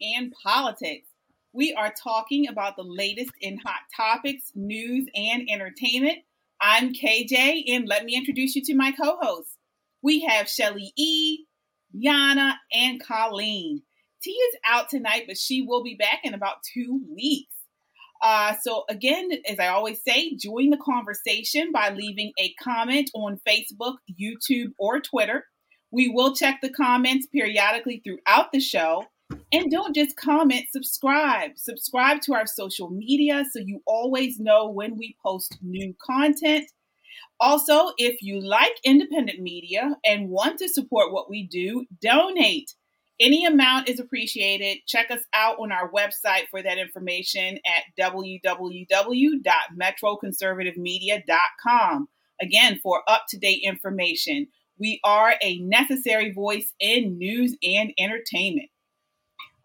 and Politics. We are talking about the latest in hot topics, news, and entertainment. I'm KJ, and let me introduce you to my co hosts. We have Shelly E, Yana, and Colleen. T is out tonight, but she will be back in about two weeks. Uh, so, again, as I always say, join the conversation by leaving a comment on Facebook, YouTube, or Twitter. We will check the comments periodically throughout the show. And don't just comment, subscribe. Subscribe to our social media so you always know when we post new content. Also, if you like independent media and want to support what we do, donate. Any amount is appreciated. Check us out on our website for that information at www.metroconservativemedia.com. Again, for up to date information. We are a necessary voice in news and entertainment.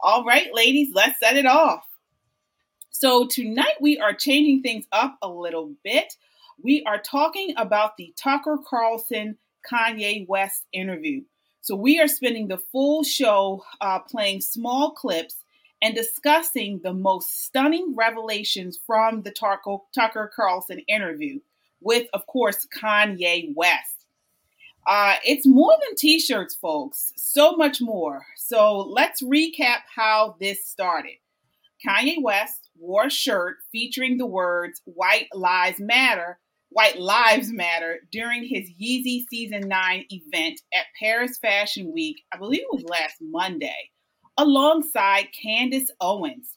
All right, ladies, let's set it off. So, tonight we are changing things up a little bit. We are talking about the Tucker Carlson Kanye West interview. So we are spending the full show uh, playing small clips and discussing the most stunning revelations from the Tucker, Tucker Carlson interview with, of course, Kanye West. Uh, it's more than t shirts, folks, so much more. So let's recap how this started. Kanye West wore a shirt featuring the words White Lives Matter White Lives Matter during his Yeezy Season 9 event at Paris Fashion Week, I believe it was last Monday, alongside Candace Owens.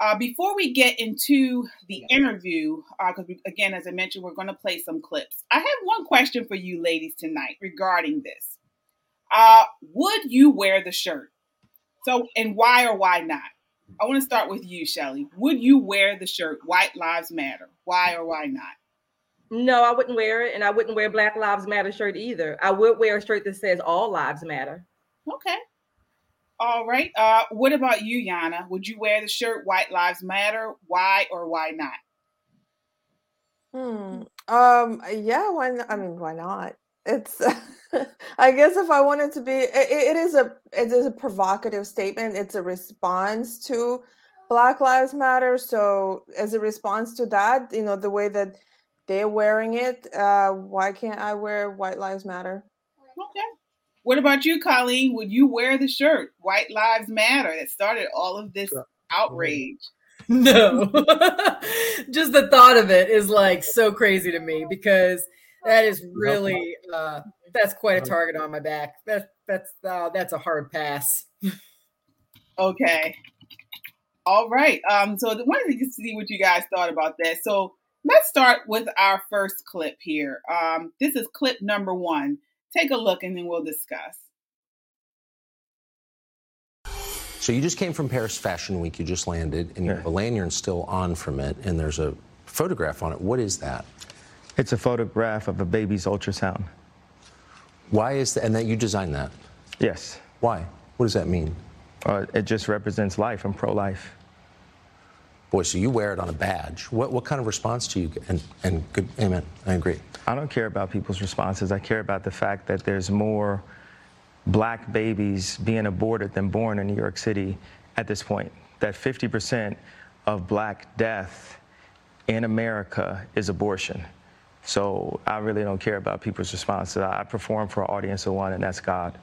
Uh, before we get into the interview, because uh, again, as I mentioned, we're going to play some clips. I have one question for you ladies tonight regarding this. Uh, would you wear the shirt? So, and why or why not? I want to start with you, Shelly. Would you wear the shirt White Lives Matter? Why or why not? No, I wouldn't wear it, and I wouldn't wear Black Lives Matter shirt either. I would wear a shirt that says All Lives Matter. Okay. All right. Uh, what about you, Yana? Would you wear the shirt White Lives Matter? Why or why not? Hmm. Um. Yeah. Why? Not? I mean, why not? It's. I guess if I wanted to be, it, it is a it is a provocative statement. It's a response to Black Lives Matter. So, as a response to that, you know, the way that they're wearing it. Uh, why can't I wear White Lives Matter? Okay. What about you, Colleen? Would you wear the shirt White Lives Matter that started all of this outrage? No. Just the thought of it is like so crazy to me because that is really uh, that's quite a target on my back. That's that's uh, that's a hard pass. okay. All right. Um. So I wanted to see what you guys thought about that. So Let's start with our first clip here. Um, this is clip number one. Take a look and then we'll discuss. So you just came from Paris Fashion Week. You just landed, and you have a lanyard still on from it, and there's a photograph on it. What is that? It's a photograph of a baby's ultrasound. Why is that? And that you designed that? Yes. Why? What does that mean? Uh, it just represents life. I'm pro-life. Boy, so you wear it on a badge. What, what kind of response do you get? And, and good, amen. I agree. I don't care about people's responses. I care about the fact that there's more black babies being aborted than born in New York City at this point. That 50% of black death in America is abortion. So I really don't care about people's responses. I perform for an audience of one, and that's God.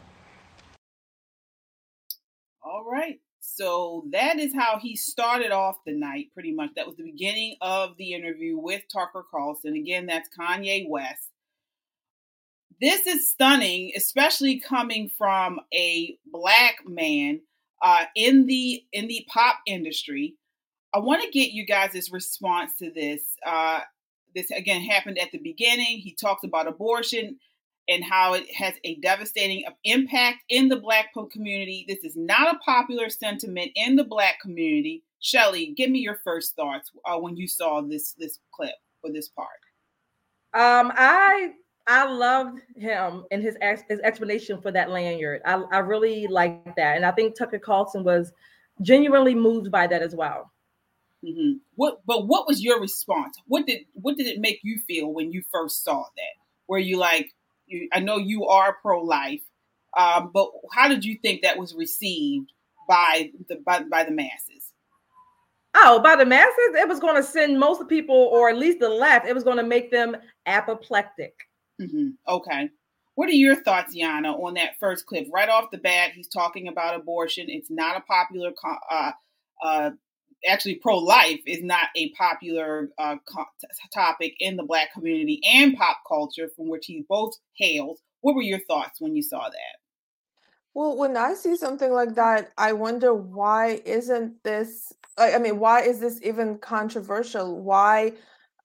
All right. So that is how he started off the night, pretty much. That was the beginning of the interview with Tucker Carlson. Again, that's Kanye West. This is stunning, especially coming from a black man uh, in the in the pop industry. I want to get you guys' response to this. Uh, this again happened at the beginning. He talks about abortion and how it has a devastating impact in the black community. This is not a popular sentiment in the black community. Shelly, give me your first thoughts uh, when you saw this this clip or this part. Um, I I loved him and his ex- his explanation for that lanyard. I I really liked that, and I think Tucker Carlson was genuinely moved by that as well. Mm-hmm. What but what was your response? What did what did it make you feel when you first saw that? Were you like, you, I know you are pro life. Um, but how did you think that was received by the by, by the masses? Oh, by the masses, it was going to send most of the people, or at least the left, it was going to make them apoplectic. Mm-hmm. Okay. What are your thoughts, Yana, on that first clip? Right off the bat, he's talking about abortion. It's not a popular, uh, uh, actually, pro life is not a popular uh, topic in the Black community and pop culture from which he both hails. What were your thoughts when you saw that? Well, when I see something like that, I wonder why isn't this, I mean, why is this even controversial? Why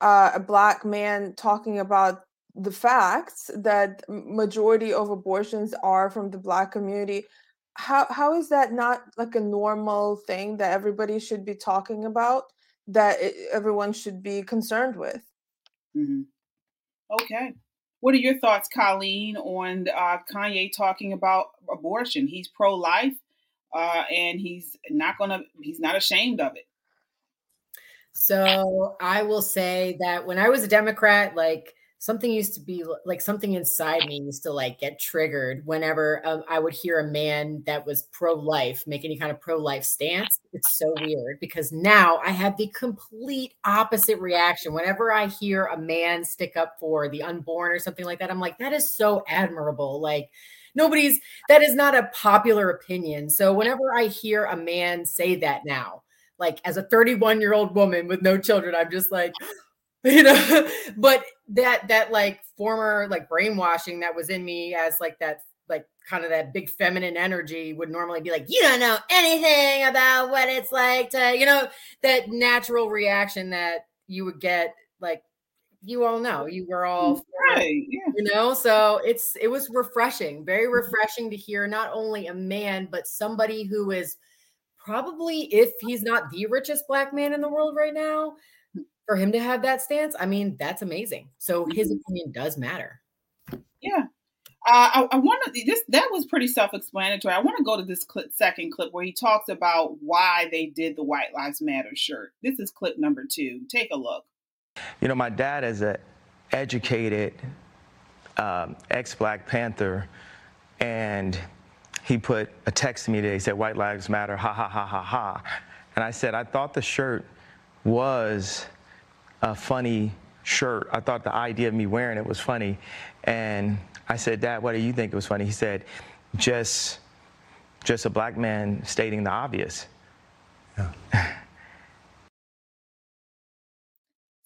uh, a black man talking about the facts that majority of abortions are from the black community how how is that not like a normal thing that everybody should be talking about that it, everyone should be concerned with? Mm-hmm. okay. What are your thoughts colleen on uh, kanye talking about abortion? He's pro-life uh, and he's not gonna he's not ashamed of it. So i will say that when i was a democrat like something used to be like something inside me used to like get triggered whenever um, I would hear a man that was pro life make any kind of pro life stance. It's so weird because now I have the complete opposite reaction. Whenever I hear a man stick up for the unborn or something like that, I'm like, that is so admirable. Like, nobody's that is not a popular opinion. So, whenever I hear a man say that now, like as a 31 year old woman with no children, I'm just like, you know but that that like former like brainwashing that was in me as like that like kind of that big feminine energy would normally be like you don't know anything about what it's like to you know that natural reaction that you would get like you all know you were all mm, yeah. you know so it's it was refreshing very mm-hmm. refreshing to hear not only a man but somebody who is probably if he's not the richest black man in the world right now for him to have that stance, I mean, that's amazing. So his mm-hmm. opinion does matter. Yeah. Uh, I, I want to this that was pretty self-explanatory. I want to go to this clip, second clip where he talks about why they did the White Lives Matter shirt. This is clip number two. Take a look. You know, my dad is a educated um, ex-Black Panther, and he put a text to me today. He said, "White Lives Matter." Ha ha ha ha ha. And I said, I thought the shirt was a funny shirt. I thought the idea of me wearing it was funny. And I said, Dad, what do you think it was funny? He said, just, just a black man stating the obvious. Yeah.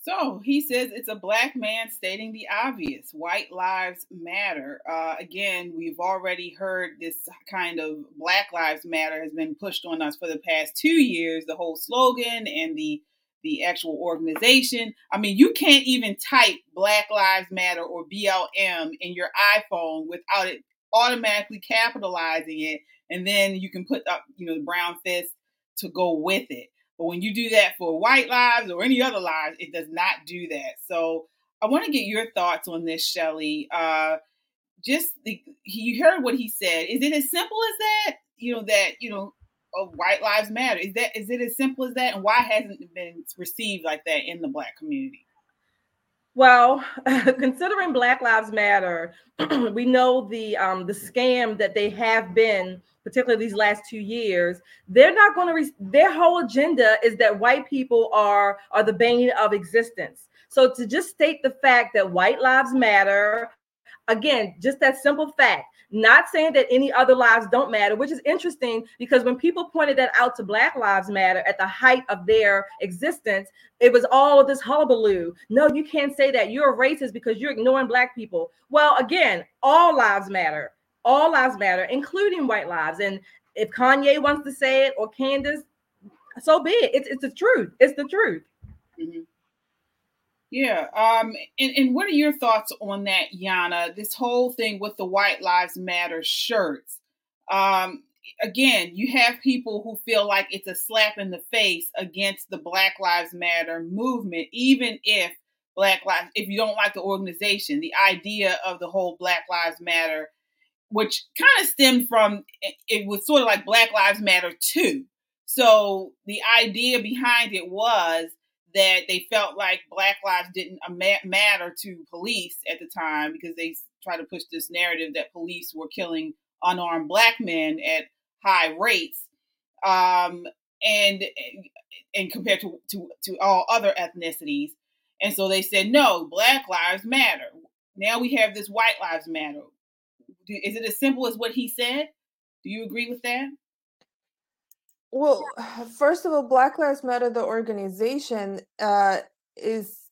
So he says it's a black man stating the obvious. White lives matter. Uh, again, we've already heard this kind of Black Lives Matter has been pushed on us for the past two years. The whole slogan and the the actual organization. I mean, you can't even type Black Lives Matter or BLM in your iPhone without it automatically capitalizing it, and then you can put up, you know, the brown fist to go with it. But when you do that for white lives or any other lives, it does not do that. So I want to get your thoughts on this, Shelly. Uh, just the, you heard what he said. Is it as simple as that? You know that you know of White Lives Matter. Is that is it as simple as that? And why hasn't it been received like that in the Black community? Well, considering Black Lives Matter, we know the um, the scam that they have been, particularly these last two years. They're not going to. Re- their whole agenda is that white people are are the bane of existence. So to just state the fact that white lives matter, again, just that simple fact not saying that any other lives don't matter, which is interesting because when people pointed that out to Black Lives Matter at the height of their existence, it was all this hullabaloo. No, you can't say that. You're a racist because you're ignoring Black people. Well, again, all lives matter. All lives matter, including white lives. And if Kanye wants to say it or Candace, so be it. It's, it's the truth. It's the truth. Mm-hmm. Yeah. Um, and, and what are your thoughts on that, Yana? This whole thing with the White Lives Matter shirts. Um, again, you have people who feel like it's a slap in the face against the Black Lives Matter movement, even if Black Lives, if you don't like the organization, the idea of the whole Black Lives Matter, which kind of stemmed from it was sort of like Black Lives Matter too. So the idea behind it was that they felt like Black lives didn't matter to police at the time because they tried to push this narrative that police were killing unarmed black men at high rates, um, and and compared to, to to all other ethnicities. And so they said, no, Black Lives Matter. Now we have this White Lives Matter. Is it as simple as what he said? Do you agree with that? Well, first of all, Black Lives Matter, the organization, uh, is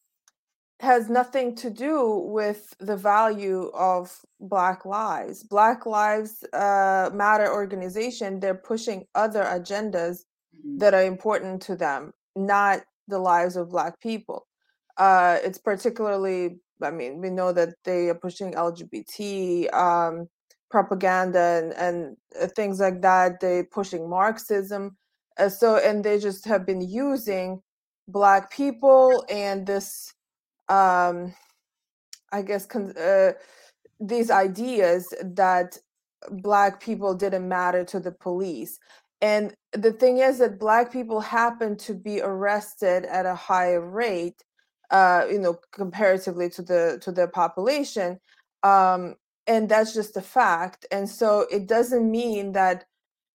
has nothing to do with the value of Black lives. Black Lives uh, Matter organization, they're pushing other agendas mm-hmm. that are important to them, not the lives of Black people. Uh, it's particularly, I mean, we know that they are pushing LGBT um, propaganda and, and uh, things like that. They're pushing Marxism. Uh, so, and they just have been using Black people and this, um, I guess, con- uh, these ideas that Black people didn't matter to the police. And the thing is that Black people happen to be arrested at a higher rate uh, you know, comparatively to the to the population, um, and that's just a fact. And so it doesn't mean that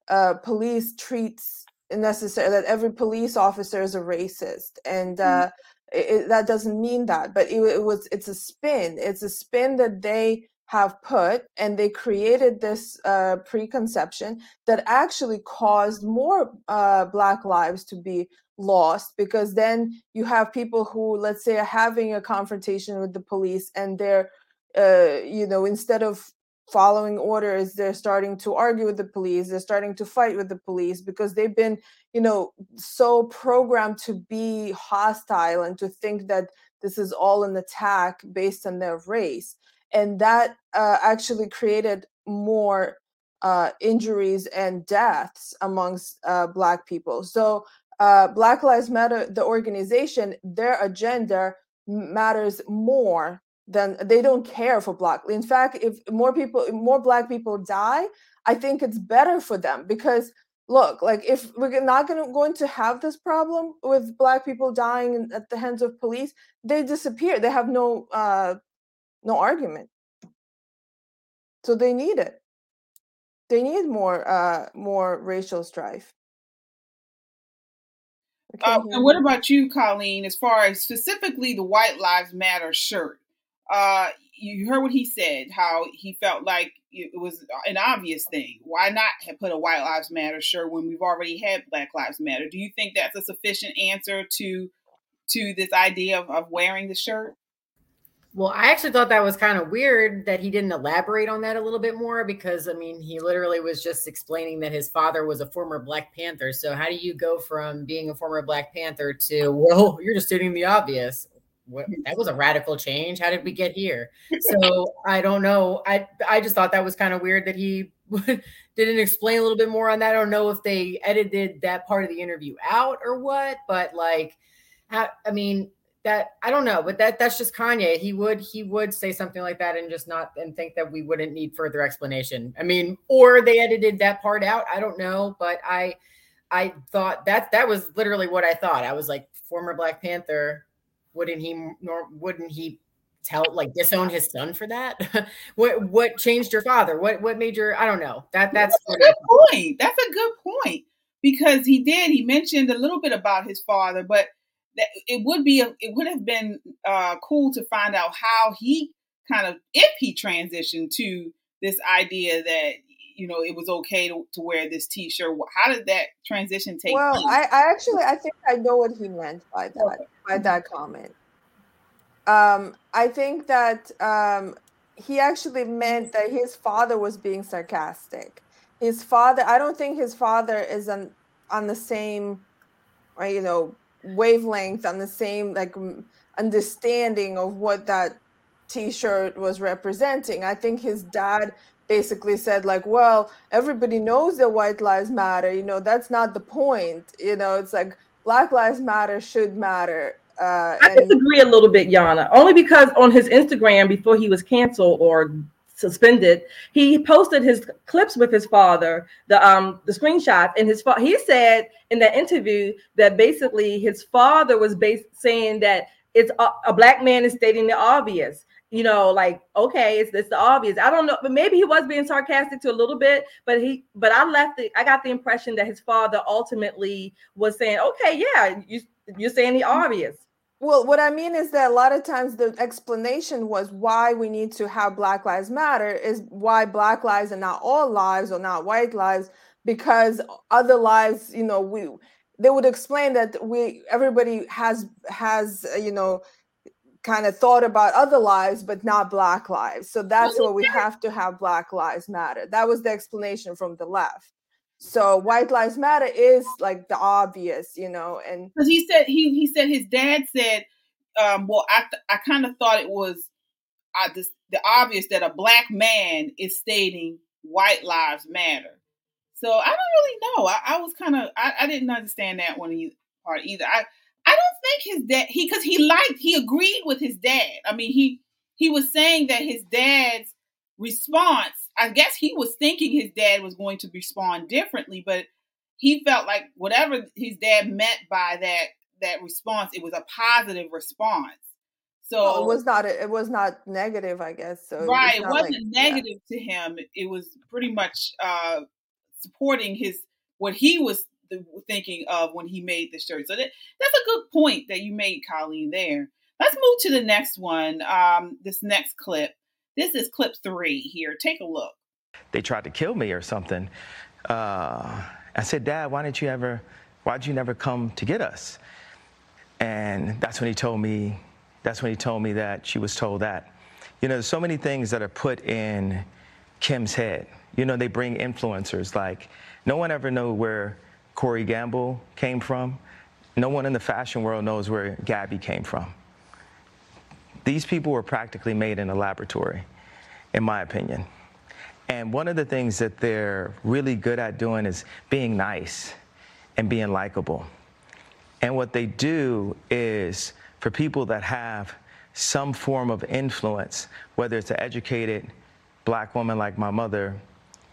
uh, police treats necessary that every police officer is a racist, and mm-hmm. uh, it, that doesn't mean that. But it, it was it's a spin. It's a spin that they have put and they created this uh, preconception that actually caused more uh, black lives to be lost because then you have people who let's say are having a confrontation with the police and they're uh, you know instead of following orders they're starting to argue with the police they're starting to fight with the police because they've been you know so programmed to be hostile and to think that this is all an attack based on their race. And that uh, actually created more uh, injuries and deaths amongst uh, black people. So uh, Black Lives Matter, the organization, their agenda matters more than they don't care for black. In fact, if more people, more black people die, I think it's better for them because look, like if we're not gonna, going to have this problem with black people dying at the hands of police, they disappear. They have no uh, no argument. So they need it. They need more uh, more racial strife. Uh, and what about you, Colleen? As far as specifically the White Lives Matter shirt, uh, you heard what he said. How he felt like it was an obvious thing. Why not put a White Lives Matter shirt when we've already had Black Lives Matter? Do you think that's a sufficient answer to to this idea of, of wearing the shirt? Well, I actually thought that was kind of weird that he didn't elaborate on that a little bit more because I mean, he literally was just explaining that his father was a former Black Panther. So, how do you go from being a former Black Panther to, well, you're just stating the obvious? What, that was a radical change. How did we get here? So, I don't know. I I just thought that was kind of weird that he didn't explain a little bit more on that. I don't know if they edited that part of the interview out or what, but like, I mean, that I don't know, but that that's just Kanye. He would he would say something like that and just not and think that we wouldn't need further explanation. I mean, or they edited that part out. I don't know, but I I thought that that was literally what I thought. I was like, former Black Panther, wouldn't he nor wouldn't he tell like disown his son for that? what what changed your father? What what made your I don't know. That that's, that's a good point. That's a good point because he did. He mentioned a little bit about his father, but that it would be a, it would have been uh, cool to find out how he kind of if he transitioned to this idea that you know it was okay to, to wear this t-shirt. How did that transition take well I, I, actually i think i know what he meant by that okay. by that comment. Um i think that um he actually meant that his father was being sarcastic. His father i don't think his father is on on the same you know wavelength on the same like understanding of what that t-shirt was representing. I think his dad basically said like well everybody knows that white lives matter you know that's not the point you know it's like black lives matter should matter uh, I disagree a little bit, Yana, only because on his Instagram before he was canceled or suspended. He posted his clips with his father, the um the screenshots, and his father. He said in that interview that basically his father was based saying that it's a, a black man is stating the obvious, you know, like okay, it's the obvious. I don't know, but maybe he was being sarcastic to a little bit. But he, but I left the, I got the impression that his father ultimately was saying, okay, yeah, you you're saying the obvious. Well, what I mean is that a lot of times the explanation was why we need to have Black Lives Matter is why Black lives and not all lives or not white lives, because other lives, you know, we they would explain that we everybody has has uh, you know kind of thought about other lives but not black lives. So that's why we have to have black lives matter. That was the explanation from the left. So white lives matter is like the obvious you know and because he said he he said his dad said um well i th- i kind of thought it was uh, this, the obvious that a black man is stating white lives matter. So i don't really know. I, I was kind of I, I, didn't understand that one part either. I i don't think his dad he because he liked he agreed with his dad i mean he he was saying that his dad's response I guess he was thinking his dad was going to respond differently, but he felt like whatever his dad meant by that that response, it was a positive response. So well, it was not a, it was not negative, I guess. So right, it, was it wasn't like, negative yeah. to him. It was pretty much uh, supporting his what he was thinking of when he made the shirt. So that, that's a good point that you made, Colleen. There. Let's move to the next one. Um, this next clip. This is clip three here. Take a look. They tried to kill me or something. Uh, I said, Dad, why didn't you ever, why'd you never come to get us? And that's when he told me, that's when he told me that she was told that. You know, there's so many things that are put in Kim's head. You know, they bring influencers like, no one ever knew where Corey Gamble came from. No one in the fashion world knows where Gabby came from. These people were practically made in a laboratory, in my opinion. And one of the things that they're really good at doing is being nice and being likable. And what they do is for people that have some form of influence, whether it's an educated black woman like my mother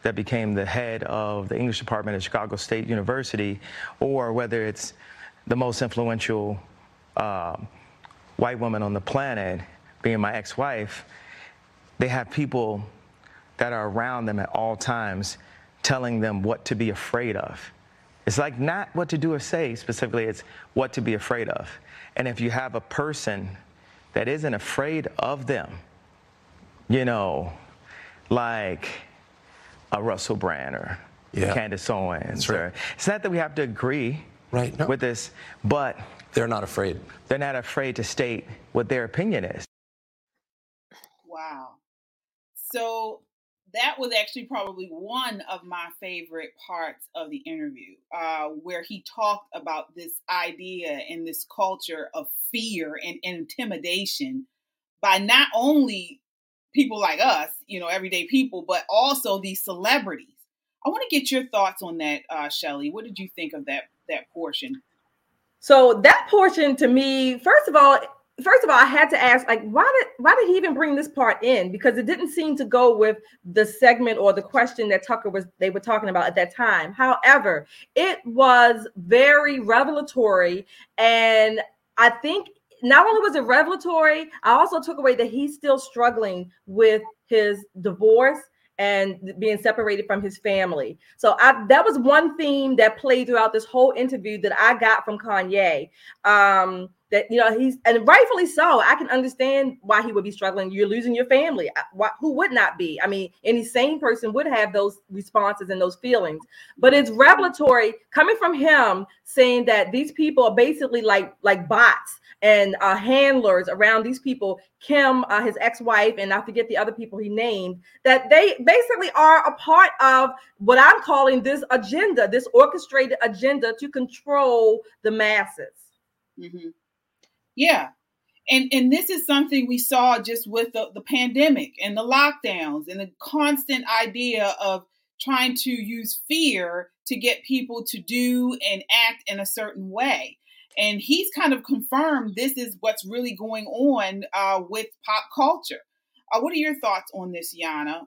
that became the head of the English department at Chicago State University, or whether it's the most influential uh, white woman on the planet, being my ex wife, they have people that are around them at all times telling them what to be afraid of. It's like not what to do or say specifically, it's what to be afraid of. And if you have a person that isn't afraid of them, you know, like a Russell Brand or yeah. Candace Owens, right. or it's not that we have to agree right. No. with this, but they're not afraid. They're not afraid to state what their opinion is. Wow. So that was actually probably one of my favorite parts of the interview, uh, where he talked about this idea and this culture of fear and, and intimidation by not only people like us, you know, everyday people, but also these celebrities. I want to get your thoughts on that, uh, Shelly. What did you think of that that portion? So that portion to me, first of all, first of all, I had to ask, like, why did why did he even bring this part in? Because it didn't seem to go with the segment or the question that Tucker was they were talking about at that time. However, it was very revelatory, and I think not only was it revelatory, I also took away that he's still struggling with his divorce and being separated from his family. So I, that was one theme that played throughout this whole interview that I got from Kanye. Um, that you know he's and rightfully so. I can understand why he would be struggling. You're losing your family. Why, who would not be? I mean, any sane person would have those responses and those feelings. But it's revelatory coming from him saying that these people are basically like like bots and uh, handlers around these people, Kim, uh, his ex-wife, and I forget the other people he named, that they basically are a part of what I'm calling this agenda, this orchestrated agenda to control the masses. Mm-hmm. Yeah. And, and this is something we saw just with the, the pandemic and the lockdowns and the constant idea of trying to use fear to get people to do and act in a certain way and he's kind of confirmed this is what's really going on uh, with pop culture. Uh, what are your thoughts on this, Yana?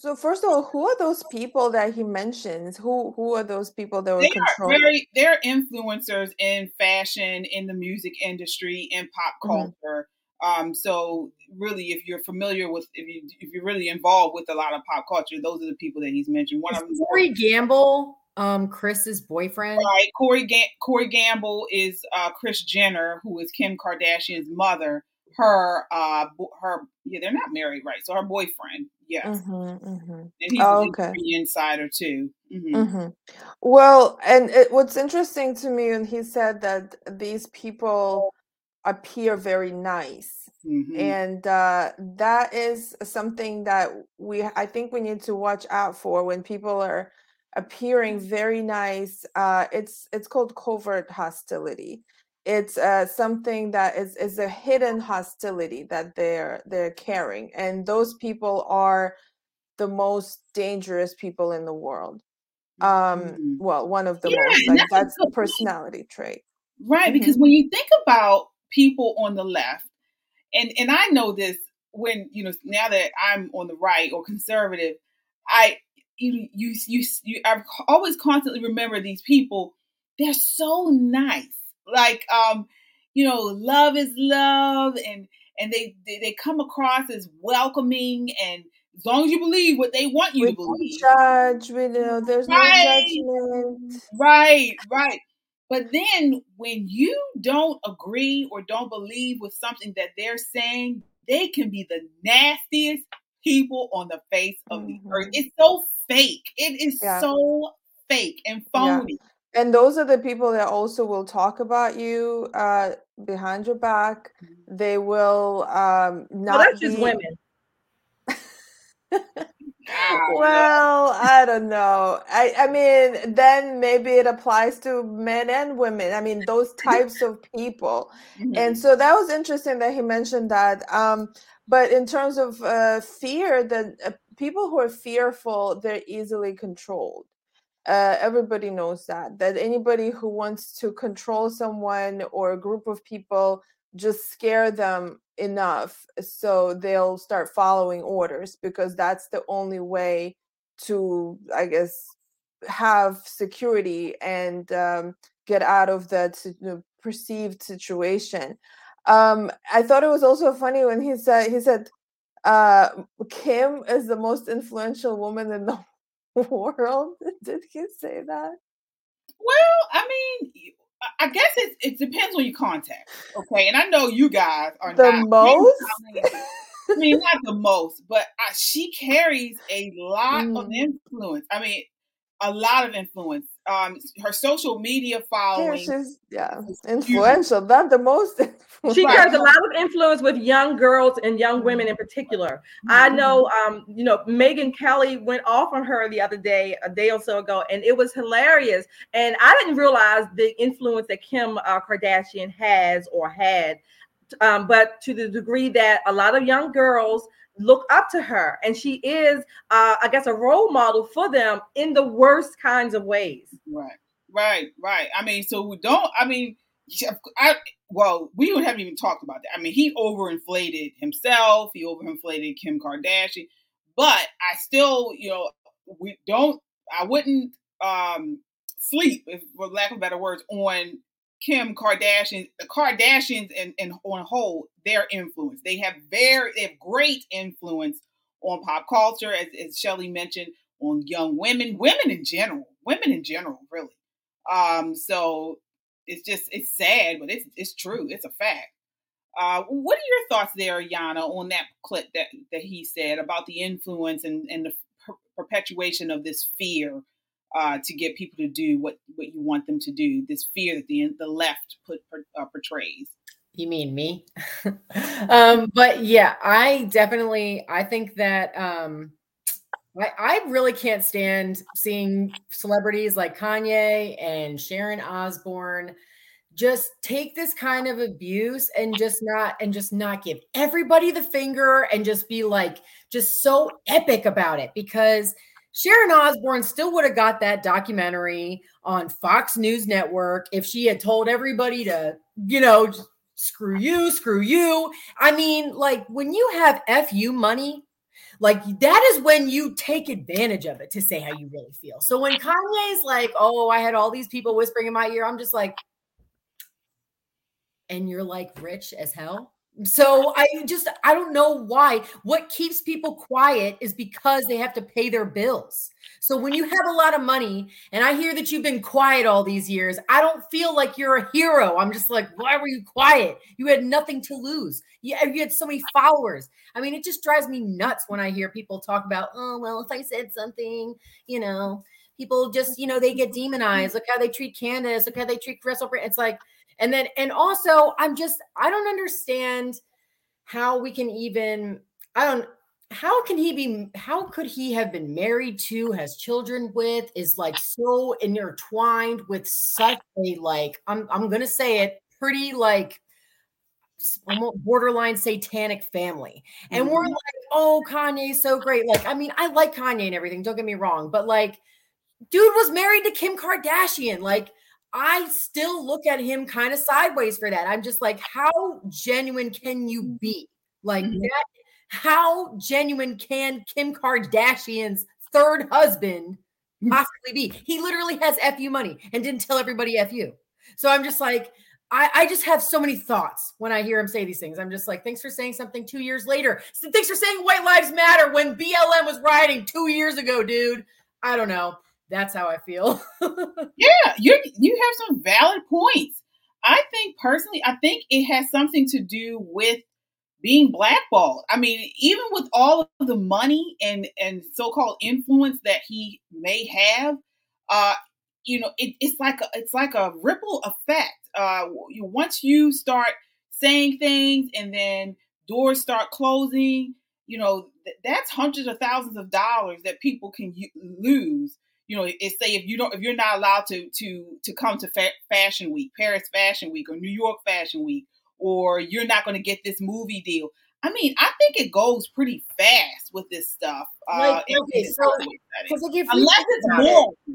So first of all, who are those people that he mentions? Who who are those people that were they controlling? Are very, they're influencers in fashion, in the music industry, in pop mm-hmm. culture. Um, so really, if you're familiar with, if you if you're really involved with a lot of pop culture, those are the people that he's mentioned. One Is of them, Corey Gamble, um, Kris's boyfriend. right? Corey Ga- Corey Gamble is uh, Kris Jenner, who is Kim Kardashian's mother. Her, uh, her, yeah, they're not married, right? So her boyfriend, yes, Mhm, mhm. and he's Oh, okay. insider too. hmm hmm Well, and it, what's interesting to me, and he said that these people appear very nice, hmm and uh, that is something that we, I think, we need to watch out for when people are appearing very nice. Uh, it's it's called covert hostility. It's uh, something that is is a hidden hostility that they're they're carrying, and those people are the most dangerous people in the world um Mhm. well one of the Yeah, most like that's a that's the good point. personality trait Right, Mhm. because when you think about people on the left, and and I know this when you know now that I'm on the right or conservative, I you you you, you I always constantly remember these people. They're so nice, like um, you know, love is love, and and they they, they come across as welcoming, and as long as you believe what they want you we to believe, judge we know there's no right, judgment Right, right. But then when you don't agree or don't believe with something that they're saying, they can be the nastiest people on the face of the earth. Mhm. It's so fake. It is yeah so fake and yeah phony. And those are the people that also will talk about you uh behind your back. They will um No, not that's just women. Well i don't know. I i mean then maybe it applies to men and women. I mean those types of people. Mhm. and so that was interesting that he mentioned that um but in terms of uh fear that uh, people who are fearful they're easily controlled uh, everybody knows that that anybody who wants to control someone or a group of people just scare them enough so they'll start following orders because that's the only way to i guess have security and um, get out of that perceived situation. Um, i thought it was also funny when he said he said uh, kim is the most influential woman in the world. Did he say that? Well, I mean, I- I guess it, it depends on your context. Okay. And I know you guys are The not most? I mean, not the most, but uh, she carries a lot of Mm. influence. I mean, a lot of influence. Um, her social media Yeah, following she's yeah influential. Not the most. She Right. carries a lot of influence with young girls and young women in particular. I know, um, you know, Megyn Kelly went off on her the other day, a day or so ago, and it was hilarious. And I didn't realize the influence that Kim uh, Kardashian has or had, um, but to the degree that a lot of young girls look up to her, and she is, uh, I guess, a role model for them in the worst kinds of ways. Right, right, right. I mean, so we don't. I mean, I well, we haven't even talked about that. I mean, he overinflated himself. He overinflated Kim Kardashian, but I still, you know, we don't. I wouldn't um sleep, if, for lack of better words, on Kim Kardashian, the Kardashians, and, and on whole, their influence. They have very, they have great influence on pop culture, as, as Shelley mentioned, on young women, women in general, women in general, really. Um, so it's just it's sad, but it's it's true. It's a fact. Uh, what are your thoughts there, Yana, on that clip that that he said about the influence and and the per- perpetuation of this fear uh, to get people to do what what you want them to do? This fear that the the left put uh, portrays. You mean me? um, but yeah, I definitely I think that um I, I really can't stand seeing celebrities like Kanye and Sharon Osbourne just take this kind of abuse and just not and just not give everybody the finger and just be like just so epic about it because Sharon Osbourne still would have got that documentary on Fox News Network if she had told everybody to, you know, screw you, screw you. I mean, like when you have FU money, like that is when you take advantage of it to say how you really feel. So when Kanye's like, "Oh, I had all these people whispering in my ear," I'm just like, "And you're like rich as hell." So I just I don't know why. What keeps people quiet is because they have to pay their bills. So when you have a lot of money and I hear that you've been quiet all these years, I don't feel like you're a hero. I'm just like, why were you quiet? You had nothing to lose. You, you had so many followers. I mean, it just drives me nuts when I hear people talk about, oh, well, if I said something, you know, people just, you know, they get demonized. Look how they treat Candace. Look how they treat Crystal. It's like, and then, and also, I'm just, I don't understand how we can even, I don't, how can he be, how could he have been married to, has children with, is like so intertwined with such a, like, I'm, I'm going to say it, pretty like, borderline satanic family. And we're mm-hmm. like, oh, Kanye's so great. Like, I mean, I like Kanye and everything, don't get me wrong, but like, dude was married to Kim Kardashian. Like, I still look at him kind of sideways for that. I'm just like, how genuine can you be? Like mm-hmm. that, how genuine can Kim Kardashian's third husband mm. possibly be? He literally has FU money and didn't tell everybody FU. So I'm just like, I, I, just have so many thoughts when I hear him say these things. I'm just like, thanks for saying something two years later. Thanks for saying white lives matter when BLM was rioting two years ago, dude. I don't know. That's how I feel. yeah, you you have some valid points. I think personally, I think it has something to do with being blackballed. I mean, even with all of the money and and so-called influence that he may have, uh, you know, it, it's like a, it's like a ripple effect. Uh, once you start saying things and then doors start closing, you know, th- that's hundreds of thousands of dollars that people can u- lose you know, it say if you don't, if you're not allowed to to to come to fa- Fashion Week, Paris Fashion Week, or New York Fashion Week, or you're not going to get this movie deal. I mean, I think it goes pretty fast with this stuff. Uh, okay, so, like unless it's more. It,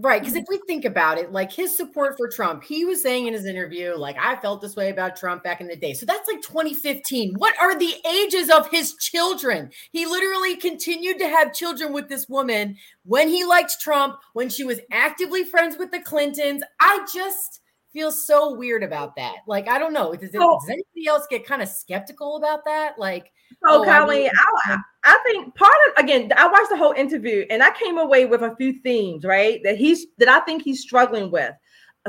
Right. Because if mm-hmm. we think about it, like his support for Trump, he was saying in his interview, like, I felt this way about Trump back in the day. So that's like 2015. What are the ages of his children? He literally continued to have children with this woman when he liked Trump, when she was actively friends with the Clintons. I just feel so weird about that. Like, I don't know. Does, it, does anybody else get kind of skeptical about that? Like, so, oh, Colleen, I, I think part of again, I watched the whole interview and I came away with a few themes, right? That he's that I think he's struggling with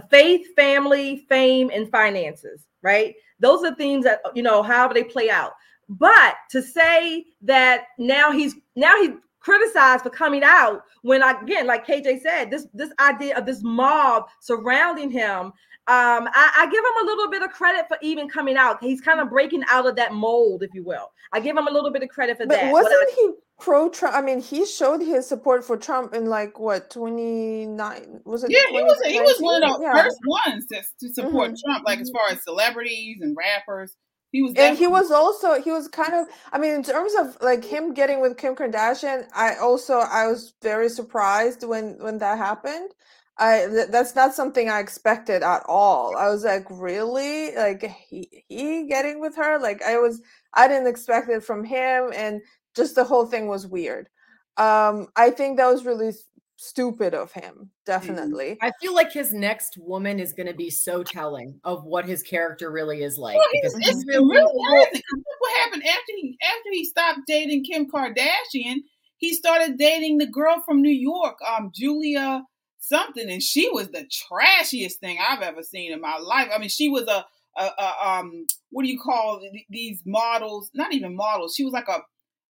faith, family, fame, and finances, right? Those are themes that you know, however they play out. But to say that now he's now he criticized for coming out when again, like KJ said, this this idea of this mob surrounding him um, I, I, give him a little bit of credit for even coming out. He's kind of breaking out of that mold, if you will. I give him a little bit of credit for but that. Wasn't I, he pro Trump? I mean, he showed his support for Trump in like what twenty nine? Was it? Yeah, he was. He was one of the yeah. first ones to, to support mm-hmm. Trump, like as far as celebrities and rappers. He was, and he was also he was kind of. I mean, in terms of like him getting with Kim Kardashian, I also I was very surprised when when that happened I th- that's not something I expected at all. I was like, really? Like he he getting with her? Like I was I didn't expect it from him and just the whole thing was weird. Um I think that was really stupid of him, mm-hmm. definitely. I feel like his next woman is going to be so telling of what his character really is like. Well, it's, really, really what happened after he after he stopped dating Kim Kardashian, he started dating the girl from New York, um Julia something, and she was the trashiest thing I've ever seen in my life. I mean, she was a, a, a um, what do you call these models? Not even models. She was like a,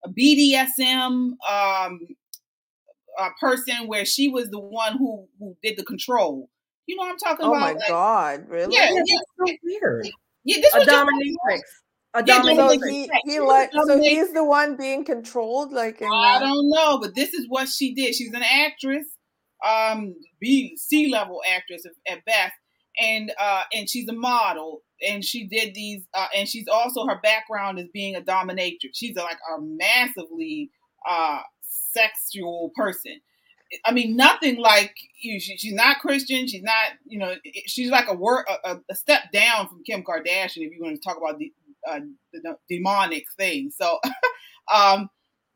a BDSM um, a person where she was the one who who did the control. You know what I'm talking oh about? Oh my like, god, really? Yeah, yeah, so weird. Yeah, this a dominatrix. A yeah, so he, he like so he's the one being controlled, like I don't know, but this is what she did. She's an actress um, B C level actress at best, and uh, and she's a model, and she did these, uh, and she's also her background is being a dominatrix. She's a, like a massively uh, sexual person. I mean, nothing like you. She, she's not Christian. She's not, you know, she's like a word, a, a, step down from Kim Kardashian. If you want to talk about the, uh, the demonic thing, so um,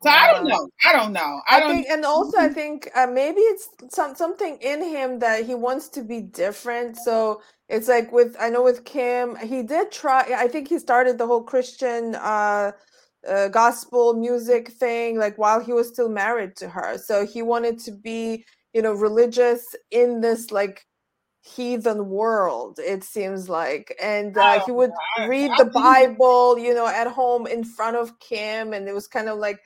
so I don't know. I don't know. I, I don't think, and also I think uh, maybe it's some something in him that he wants to be different. So it's like with I know with Kim, he did try. I think he started the whole Christian uh, uh, gospel music thing like while he was still married to her. So he wanted to be, you know, religious in this like heathen world it seems like and uh, he would read the bible you know at home in front of kim and it was kind of like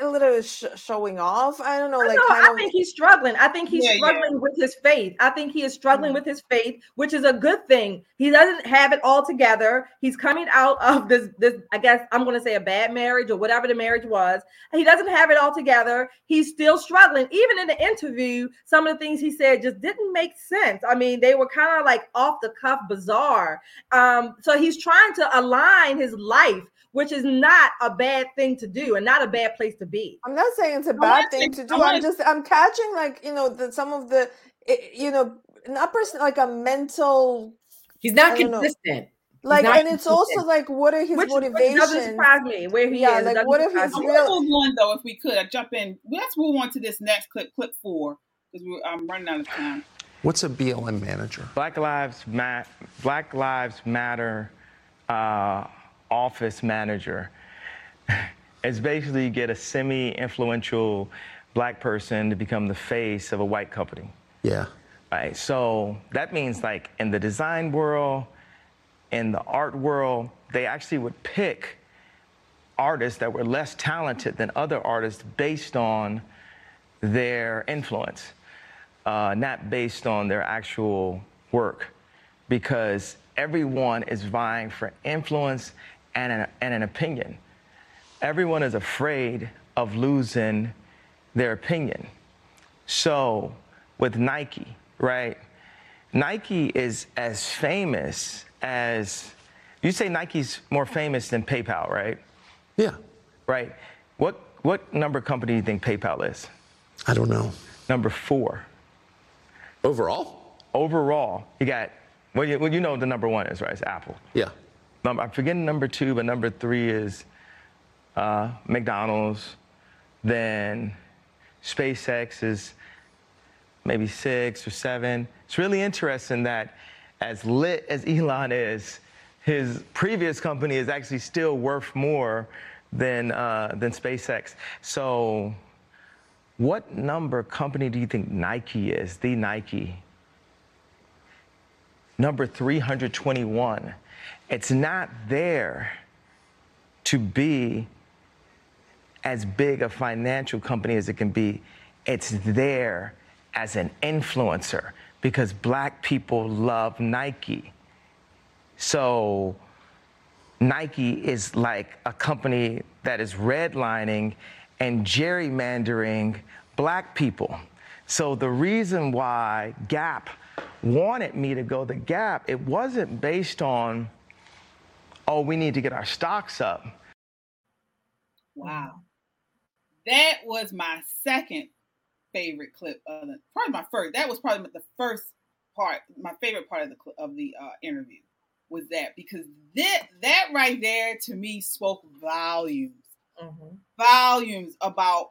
a little sh- showing off. I don't know. Like, no, I of... think he's struggling. I think he's yeah, struggling yeah. with his faith. I think he is struggling mm-hmm. with his faith, which is a good thing. He doesn't have it all together. He's coming out of this. This, I guess, I'm going to say a bad marriage or whatever the marriage was. He doesn't have it all together. He's still struggling. Even in the interview, some of the things he said just didn't make sense. I mean, they were kind of like off the cuff, bizarre. Um, so he's trying to align his life which is not a bad thing to do and not a bad place to be. I'm not saying it's a bad thing to do. I'm just I'm catching like you know the some of the you know not person like a mental. He's not consistent. Like and it's also like what are his which, motivations? Which doesn't surprise me where he yeah, is. Like what if his real? Move on though, if we could, I jump in. Let's move on to this next clip, clip four, because I'm running out of time. What's a BLM manager? Black Lives Matter. Black Lives Matter. Uh, office manager is basically you get a semi-influential black person to become the face of a white company. Yeah. Right. So that means like in the design world, in the art world, they actually would pick artists that were less talented than other artists based on their influence, uh, not based on their actual work, because everyone is vying for influence and an, and an opinion. Everyone is afraid of losing their opinion. So, with Nike, right? Nike is as famous as you say Nike's more famous than PayPal, right? Yeah. Right. What what number company do you think PayPal is? I don't know. Number four. Overall? Overall, you got well you, well, you know the number one is right. It's Apple. Yeah. I'm forgetting number two, but number three is uh, McDonald's. Then SpaceX is maybe six or seven. It's really interesting that as lit as Elon is, his previous company is actually still worth more than uh, than SpaceX. So, what number company do you think Nike is? The Nike. Number 321. It's not there to be as big a financial company as it can be. It's there as an influencer because black people love Nike. So Nike is like a company that is redlining and gerrymandering black people. So the reason why Gap wanted me to go the Gap, it wasn't based on oh, we need to get our stocks up. Wow. That was my second favorite clip of the, probably my first. That was probably the first part, my favorite part of the of the uh, interview was that because that that right there to me spoke volumes, mm-hmm. volumes about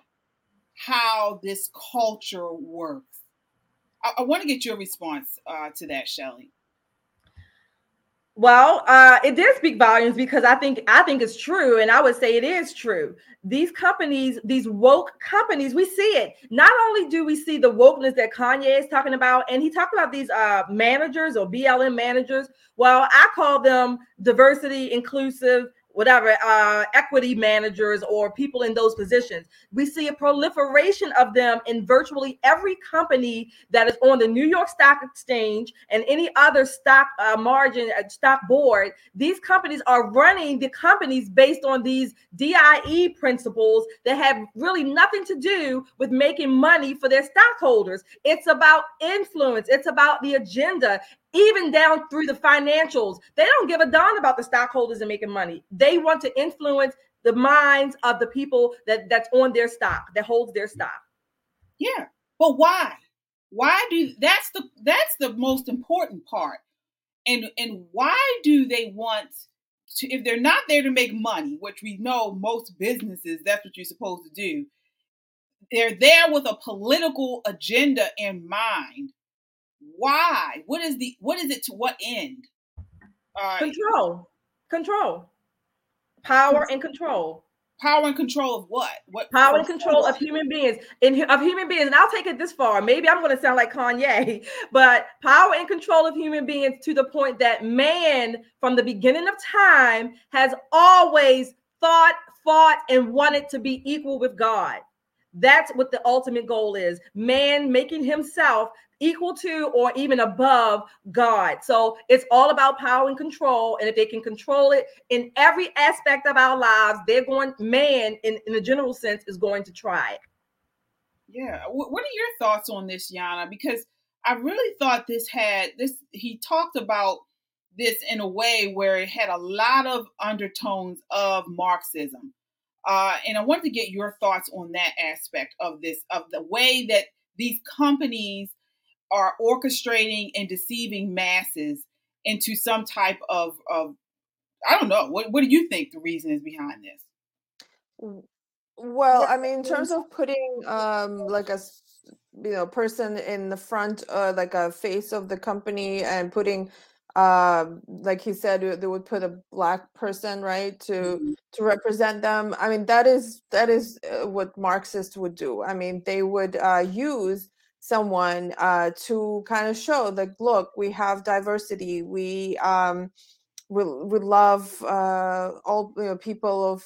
how this culture works. I, I want to get your response uh, to that, Shelly. Well, uh, it did speak volumes because I think I think it's true, and I would say it is true. These companies, these woke companies, we see it. Not only do we see the wokeness that Kanye is talking about, and he talked about these uh, managers or BLM managers. Well, I call them diversity, inclusive, whatever uh, equity managers or people in those positions. We see a proliferation of them in virtually every company that is on the New York Stock Exchange and any other stock uh, margin uh, stock board. These companies are running the companies based on these DIE principles that have really nothing to do with making money for their stockholders. It's about influence. It's about the agenda even down through the financials. They don't give a darn about the stockholders and making money. They want to influence the minds of the people that that's on their stock, that holds their stock. Yeah. But why? Why do that's the that's the most important part. And and why do they want to if they're not there to make money, which we know most businesses that's what you're supposed to do. They're there with a political agenda in mind Why? What is the what is it to what end? Uh, control, control, power and control. Power and control of what? What power and control of human beings and of human beings. And I'll take it this far. Maybe I'm going to sound like Kanye, but power and control of human beings to the point that man, from the beginning of time, has always thought, fought, and wanted to be equal with God. That's what the ultimate goal is man making himself equal to or even above God. So it's all about power and control. And if they can control it in every aspect of our lives, they're going, man, in, in a general sense, is going to try it. Yeah. What are your thoughts on this, Yana? Because I really thought this had this, he talked about this in a way where it had a lot of undertones of Marxism. Uh, and I wanted to get your thoughts on that aspect of this, of the way that these companies are orchestrating and deceiving masses into some type of, of I don't know. What, what do you think the reason is behind this? Well, I mean, in terms of putting um, like a you know person in the front, uh, like a face of the company, and putting um like he said they would put a black person right to mm-hmm. to represent them i mean that is that is uh, what marxists would do i mean they would uh use someone uh to kind of show that look we have diversity we um we, we love uh all you know people of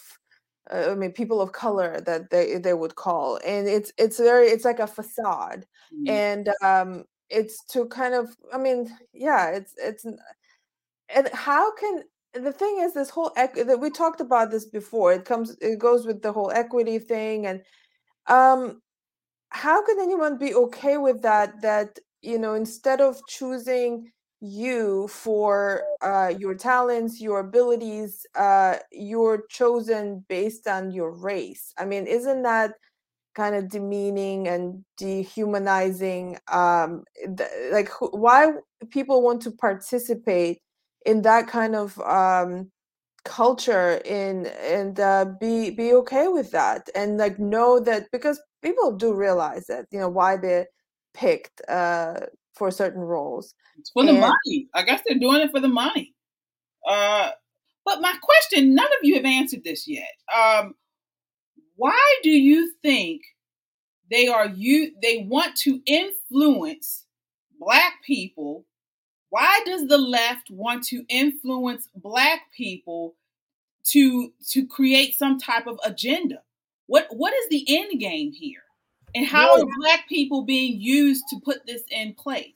uh, I mean, people of color that they they would call, and it's it's very it's like a facade, mm-hmm. and um, it's to kind of i mean yeah it's it's and how can the thing is this whole that we talked about this before it comes it goes with the whole equity thing and um how can anyone be okay with that that you know instead of choosing you for uh, your talents your abilities uh, you're chosen based on your race? I mean isn't that kind of demeaning and dehumanizing um th- like wh- why people want to participate in that kind of um culture in and uh, be be okay with that and like know that because people do realize that you know why they're picked uh for certain roles it's for and, the money. I guess they're doing it for the money. Uh but my question none of you have answered this yet. Um why do you think they are you they want to influence black people? Why does the left want to influence black people to to create some type of agenda what what is the end game here and how are black people being used to put this in place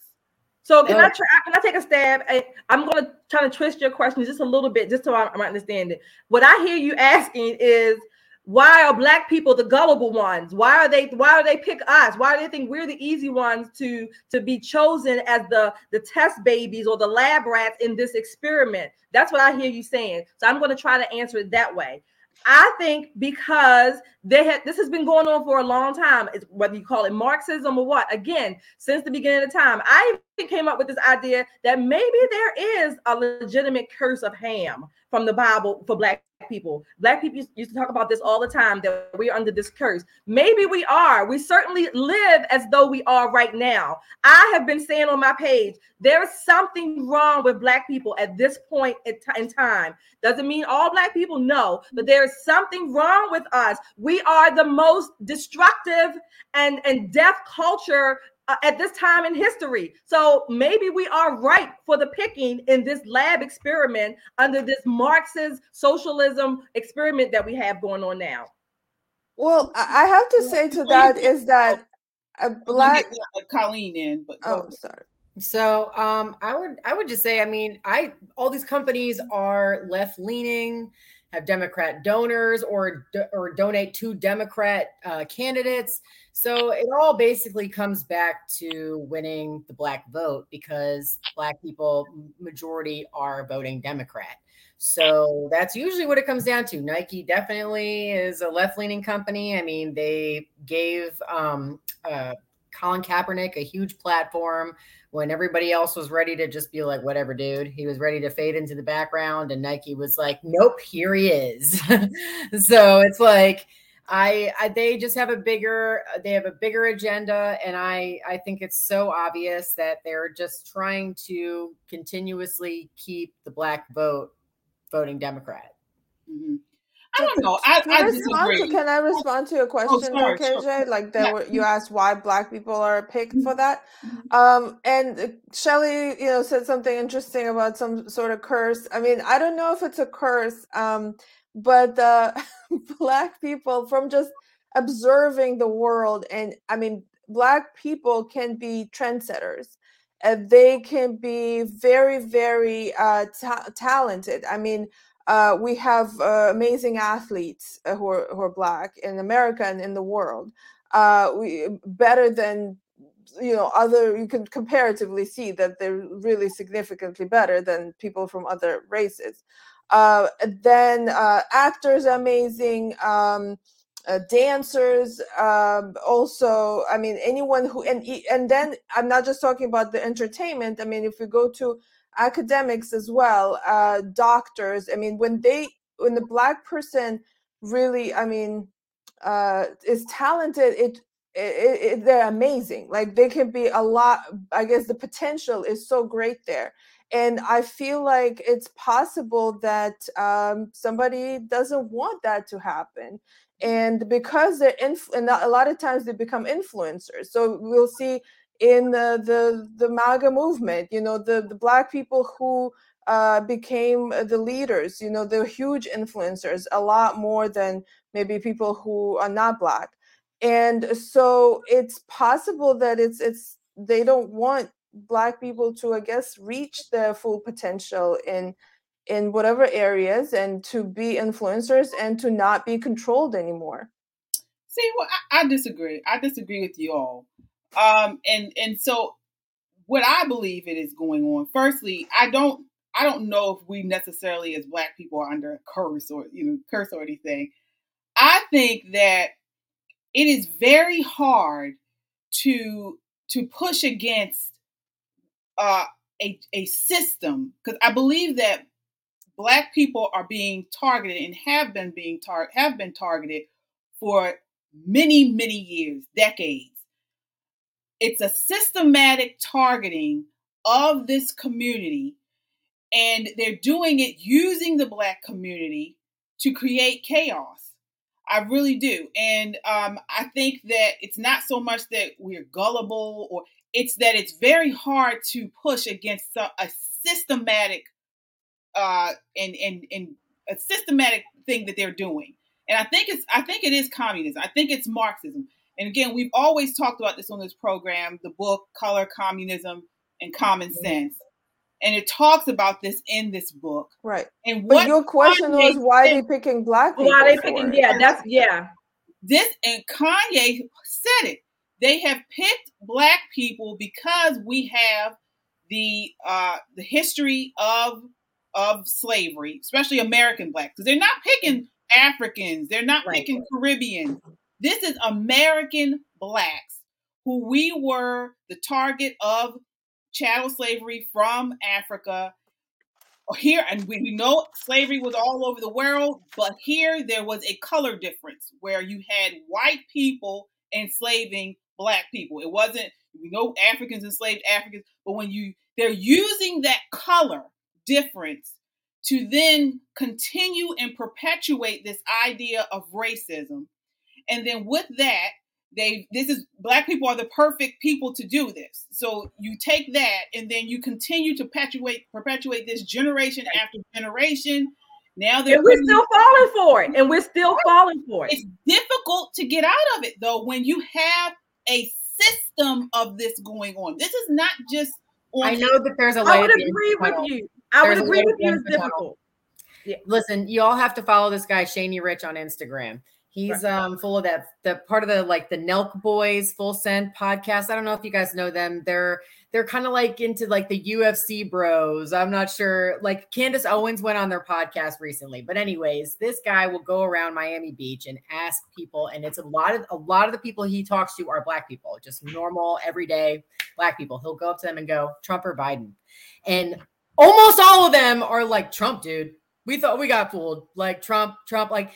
so can I try? Can I take a stab? I'm going to try to twist your question just a little bit, just so I'm understanding. What I hear you asking is, why are black people the gullible ones why are they why do they pick us why do they think we're the easy ones to to be chosen as the the test babies or the lab rats in this experiment that's what i hear you saying so i'm going to try to answer it that way I think because they had this has been going on for a long time, it's, whether you call it Marxism or what. Again, since the beginning of time, I even came up with this idea that maybe there is a legitimate curse of Ham from the Bible for black people. Black people used to talk about this all the time that we're under this curse. Maybe we are. We certainly live as though we are right now. I have been saying on my page, there's something wrong with black people at this point in time. Doesn't mean all black people know, but there is something wrong with us. We are the most destructive and and death culture uh, at this time in history. So maybe we are right for the picking in this lab experiment under this Marxist socialism experiment that we have going on now. Well, I have to say to that is that a black Colleen in, but oh, sorry. So um, I would I would just say I mean I all these companies are left leaning, have Democrat donors or or donate to Democrat uh, candidates. So it all basically comes back to winning the black vote because black people majority are voting Democrat. So that's usually what it comes down to. Nike definitely is a left leaning company. I mean, they gave um, uh, Colin Kaepernick a huge platform when everybody else was ready to just be like, whatever, dude. He was ready to fade into the background, and Nike was like, nope, here he is. so it's like, I, I they just have a bigger they have a bigger agenda and I I think it's so obvious that they're just trying to continuously keep the black vote voting Democrat. Mm-hmm. I don't know. I, can, I disagree. To, can I respond to a question, oh, sorry, KJ? Sure. Like there yeah. were, you asked why black people are picked for that, mm-hmm. um, and Shelly, you know, said something interesting about some sort of curse. I mean, I don't know if it's a curse, um, but uh, black people from just observing the world, and I mean, black people can be trendsetters. Uh, they can be very, very uh, ta- talented. I mean, uh, we have uh, amazing athletes uh, who, are, who are black in America and in the world. Uh, we better than you know other. You can comparatively see that they're really significantly better than people from other races. Uh, then actors amazing. Um, uh, dancers um, also i mean anyone who and and then i'm not just talking about the entertainment i mean if we go to academics as well, uh, doctors. I mean, when they when the black person really, I mean, uh, is talented, it, it, it they're amazing. Like they can be a lot. I guess the potential is so great there. And I feel like it's possible that um, somebody doesn't want that to happen and because they're inf- and a lot of times they become influencers so we'll see in the the, the MAGA movement. You know, the the black people who uh, became the leaders. You know, they're huge influencers, a lot more than maybe people who are not black. And so it's possible that it's it's they don't want black people to, I guess, reach their full potential in in whatever areas and to be influencers and to not be controlled anymore. See, well, I, I disagree. I disagree with you all. Um, and and so what I believe it is going on. Firstly, I don't I don't know if we necessarily as black people are under a curse or you know curse or anything. I think that it is very hard to to push against uh, a a system because I believe that black people are being targeted and have been being tar- have been targeted for many many years, decades it's a systematic targeting of this community and they're doing it using the black community to create chaos. I really do and um, i think that it's not so much that we're gullible or it's that it's very hard to push against a, a systematic uh, and, and, and a systematic thing that they're doing. And i think it's i think it is communism. I think it's marxism and again, we've always talked about this on this program the book Color, Communism, and Common mm-hmm. Sense. And it talks about this in this book. Right. And what but your question Kanye was why are they picking black people? Why are they picking, yeah, that's yeah. This and Kanye said it. They have picked black people because we have the uh the history of of slavery, especially American blacks. Because they're not picking Africans, they're not right. picking Caribbeans, this is American blacks who we were the target of chattel slavery from Africa. Here, and we, we know slavery was all over the world, but here there was a color difference where you had white people enslaving black people. It wasn't, we know Africans enslaved Africans, but when you, they're using that color difference to then continue and perpetuate this idea of racism and then with that, they this is black people are the perfect people to do this. So you take that and then you continue to perpetuate perpetuate this generation after generation. Now they're we're still falling for it, and we're still falling for it. It's difficult to get out of it though when you have a system of this going on. This is not just. I know that there's a. I would agree with you. I would agree with you. It's difficult. Yeah. Listen, you all have to follow this guy Shaney Rich on Instagram. He's right. um full of that the part of the like the Nelk Boys Full Send podcast. I don't know if you guys know them. They're they're kind of like into like the UFC bros. I'm not sure. Like Candace Owens went on their podcast recently. But anyways, this guy will go around Miami Beach and ask people, and it's a lot of a lot of the people he talks to are black people, just normal, everyday black people. He'll go up to them and go, Trump or Biden. And almost all of them are like Trump, dude. We thought we got fooled. Like Trump, Trump, like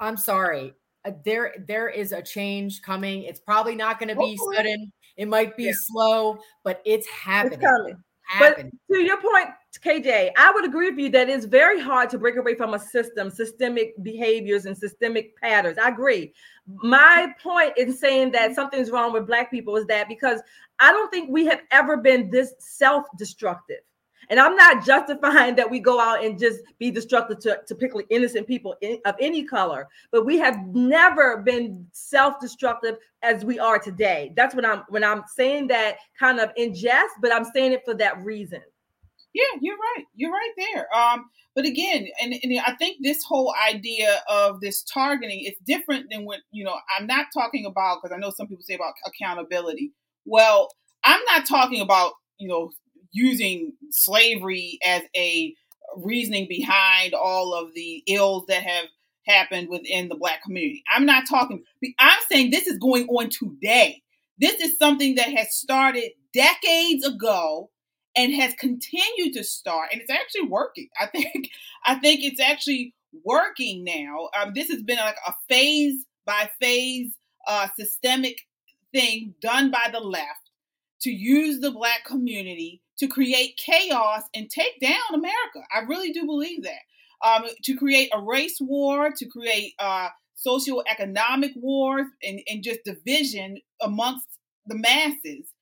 I'm sorry Uh, there there is a change coming. It's probably not going to be oh, Hopefully. sudden. It might be Yeah. slow, but it's happening. It's. Happening. But to your point, KJ, I would agree with you that it's very hard to break away from a system, systemic behaviors, and systemic patterns. I agree. My point in saying that something's wrong with Black people is that because I don't think we have ever been this self destructive. And I'm not justifying that we go out and just be destructive to, to particularly innocent people in, of any color, but we have never been self-destructive as we are today. That's what I'm when I'm saying that kind of in jest, but I'm saying it for that reason. Yeah, you're right. You're right there. Um, but again, and, and I think this whole idea of this targeting is different than what you know. I'm not talking about because I know some people say about accountability. Well, I'm not talking about you know using slavery as a reasoning behind all of the ills that have happened within the black community. I'm not talking. I'm saying this is going on today. This is something that has started decades ago and has continued to start and it's actually working i think i think it's actually working now um, this has been like a phase by phase uh, systemic thing done by the left to use the black community to create chaos and take down america i really do believe that um, to create a race war to create uh, socioeconomic wars and, and just division amongst the masses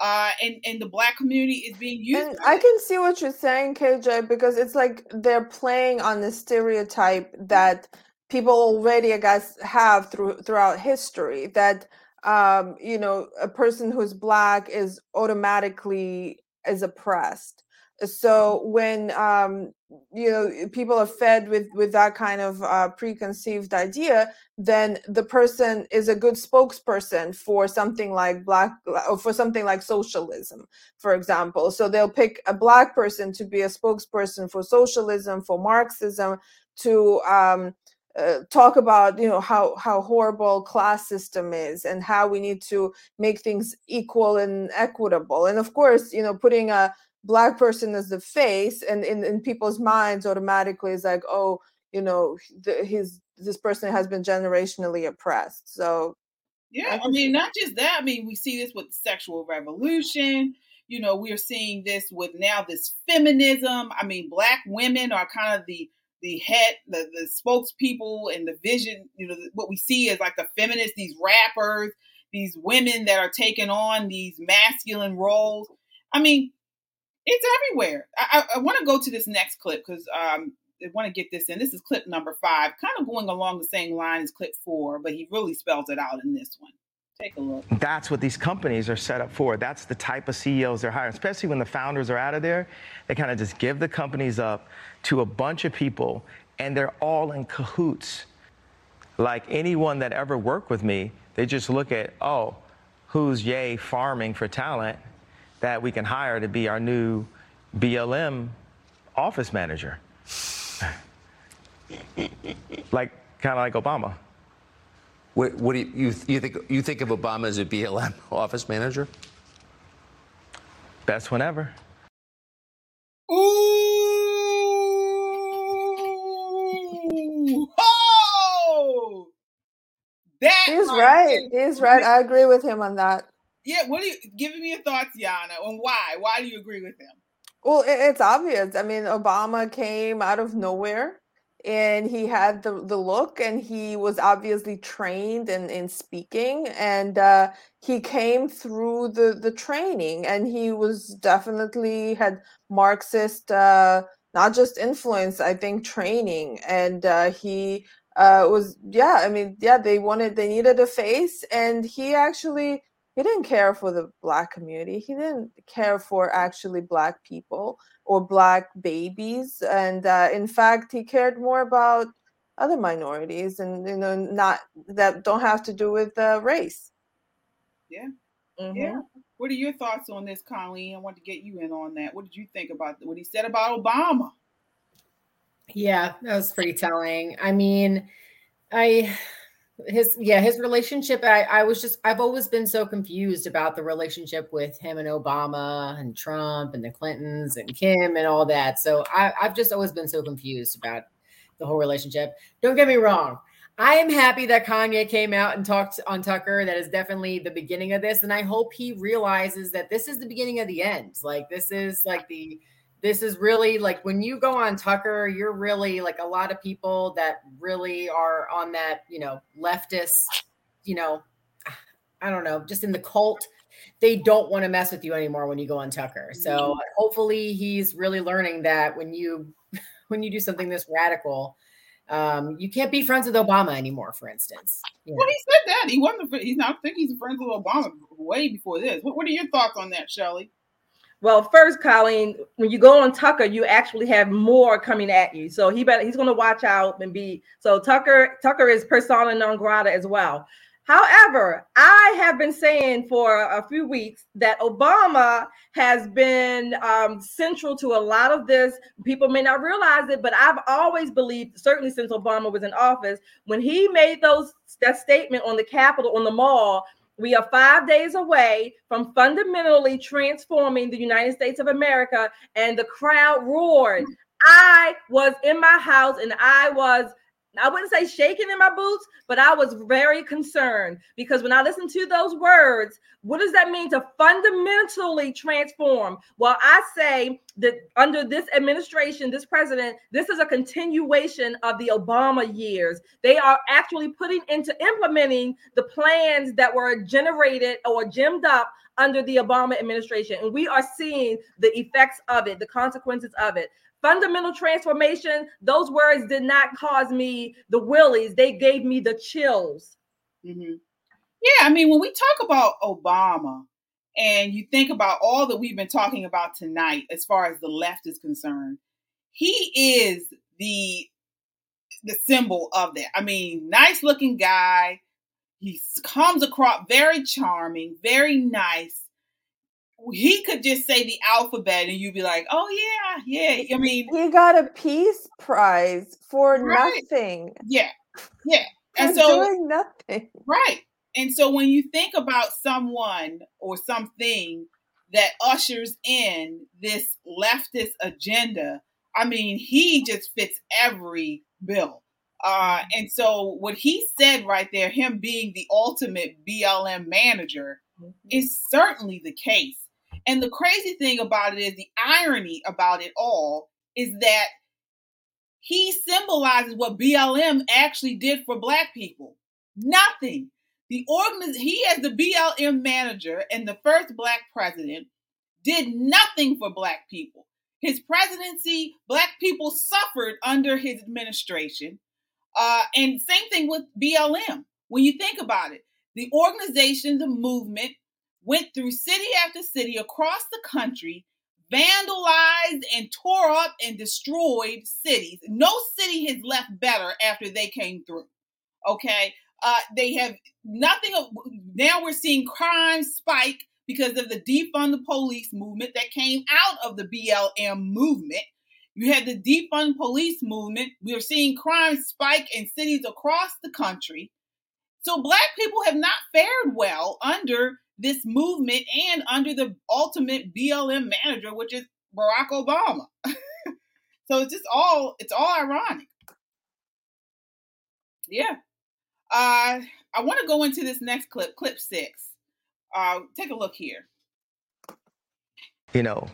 uh, and and the black community is being used. And I can see what you're saying, KJ, because it's like they're playing on the stereotype that people already, I guess, have through throughout history that um, you know a person who's black is automatically is oppressed. So when um, you know people are fed with with that kind of uh, preconceived idea, then the person is a good spokesperson for something like black or for something like socialism, for example. So they'll pick a black person to be a spokesperson for socialism, for Marxism, to um, uh, talk about you know how how horrible class system is and how we need to make things equal and equitable. And of course you know putting a black person as the face and in, in people's minds automatically is like oh you know the, his this person has been generationally oppressed. So yeah i, I mean not just that i mean we see this with sexual revolution you know we're seeing this with now this feminism. I mean black women are kind of the the head the, the spokespeople and the vision you know what we see is like the feminists these rappers these women that are taking on these masculine roles i mean it's everywhere. I, I, I want to go to this next clip because um, I want to get this in. This is clip number five, kind of going along the same line as clip four, but he really spells it out in this one. Take a look. That's what these companies are set up for. That's the type of CEOs they're hiring, especially when the founders are out of there. They kind of just give the companies up to a bunch of people, and they're all in cahoots. Like anyone that ever worked with me, they just look at, oh, who's Ye farming for talent? that we can hire to be our new BLM office manager. like kind of like Obama. What, what do you, you, you think you think of Obama as a BLM office manager? Best one ever. Ooh! Oh! That he's right. He's right. I agree with him on that. Yeah, what are you giving me your thoughts, Yana, and why? Why do you agree with him? Well, it's obvious. I mean, Obama came out of nowhere and he had the, the look and he was obviously trained in, in speaking and uh, he came through the, the training and he was definitely had Marxist, uh, not just influence, I think training. And uh, he uh, was, yeah, I mean, yeah, they wanted, they needed a face and he actually he didn't care for the black community. He didn't care for actually black people or black babies and uh, in fact he cared more about other minorities and you know not that don't have to do with uh, race. Yeah. Mm-hmm. yeah what are your thoughts on this colleen? I want to get you in on that. What did you think about what he said about obama yeah that was pretty telling i mean i his yeah his relationship I, I was just i've always been so confused about the relationship with him and obama and trump and the clintons and kim and all that so I, i've just always been so confused about the whole relationship don't get me wrong I am happy that Kanye came out and talked on Tucker. That is definitely the beginning of this. And I hope he realizes that this is the beginning of the end. Like, this is like the, this is really like when you go on Tucker, you're really like a lot of people that really are on that, you know, leftist, you know, I don't know, just in the cult. They don't want to mess with you anymore when you go on Tucker. So hopefully he's really learning that when you when you do something this radical, um, you can't be friends with Obama anymore, for instance. Yeah. Well, he said that he wasn't. He's not. I think he's friends with Obama way before this. What, what are your thoughts on that, Shelley? Well, first, Colleen, when you go on Tucker, you actually have more coming at you. So he better he's going to watch out and be. So Tucker Tucker is persona non grata as well. However, I have been saying for a few weeks that Obama has been um, central to a lot of this. People may not realize it, but I've always believed, certainly since Obama was in office, when he made those that statement on the Capitol on the mall, we are five days away from fundamentally transforming the United States of America, and the crowd roared. I was in my house and I was I wouldn't say shaking in my boots, but I was very concerned because when I listened to those words, what does that mean to fundamentally transform? Well, I say that under this administration, this president, this is a continuation of the Obama years. They are actually putting into implementing the plans that were generated or gemmed up under the Obama administration. And we are seeing the effects of it, the consequences of it fundamental transformation, those words did not cause me the willies, they gave me the chills. Mm-hmm. Yeah, I mean, when we talk about Obama and you think about all that we've been talking about tonight as far as the left is concerned, he is the the symbol of that. I mean, nice looking guy. He comes across very charming, very nice he could just say the alphabet and you'd be like, oh yeah, yeah. I mean, he got a peace prize for right. nothing. Yeah, yeah. And so doing nothing. Right. And so when you think about someone or something that ushers in this leftist agenda, I mean, he just fits every bill. Uh, mm-hmm. and so what he said right there, him being the ultimate BLM manager, mm-hmm. is certainly the case. And the crazy thing about it is the irony about it all is that he symbolizes what BLM actually did for black people. Nothing. The organiz- he as the BLM manager and the first black president did nothing for black people. His presidency, black people suffered under his administration. Uh, and same thing with BLM. When you think about it, the organization, the movement went through city after city across the country, vandalized and tore up and destroyed cities. No city has left better after they came through. Okay. Uh, they have nothing. Now we're seeing crime spike because of the defund the police movement that came out of the BLM movement. You had the defund police movement. We are seeing crime spike in cities across the country. So black people have not fared well under this movement and under the ultimate BLM manager, which is Barack Obama. so it's just all it's all ironic. Yeah. Uh, I want to go into this next clip, clip six. Uh, take a look here. You know,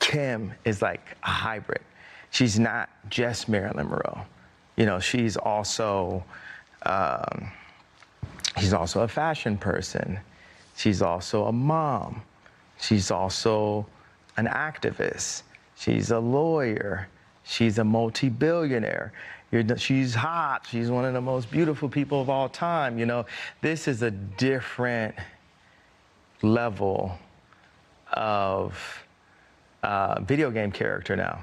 Kim is like a hybrid. She's not just Marilyn Monroe. You know, she's also um, she's also a fashion person. She's also a mom. She's also an activist. She's a lawyer. She's a multi billionaire. she's hot. She's one of the most beautiful people of all time. You know, this is a different level of uh, video game character now.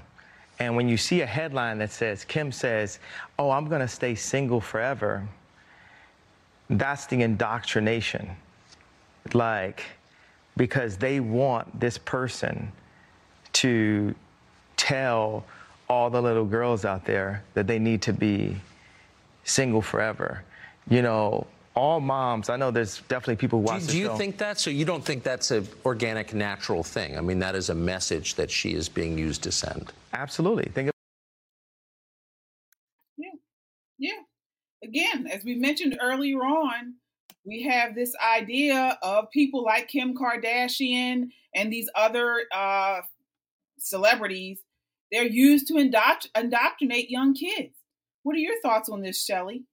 And when you see a headline that says, Kim says, Oh, I'm going to stay single forever, that's the indoctrination like because they want this person to tell all the little girls out there that they need to be single forever. You know, all moms, I know there's definitely people who watch Do, do you show. think that? So you don't think that's an organic, natural thing? I mean, that is a message that she is being used to send. Absolutely. Think yeah. Yeah. again, as we mentioned earlier on, we have this idea of people like Kim Kardashian and these other uh, celebrities. They're used to indoctr- indoctrinate young kids. What are your thoughts on this, Shelly?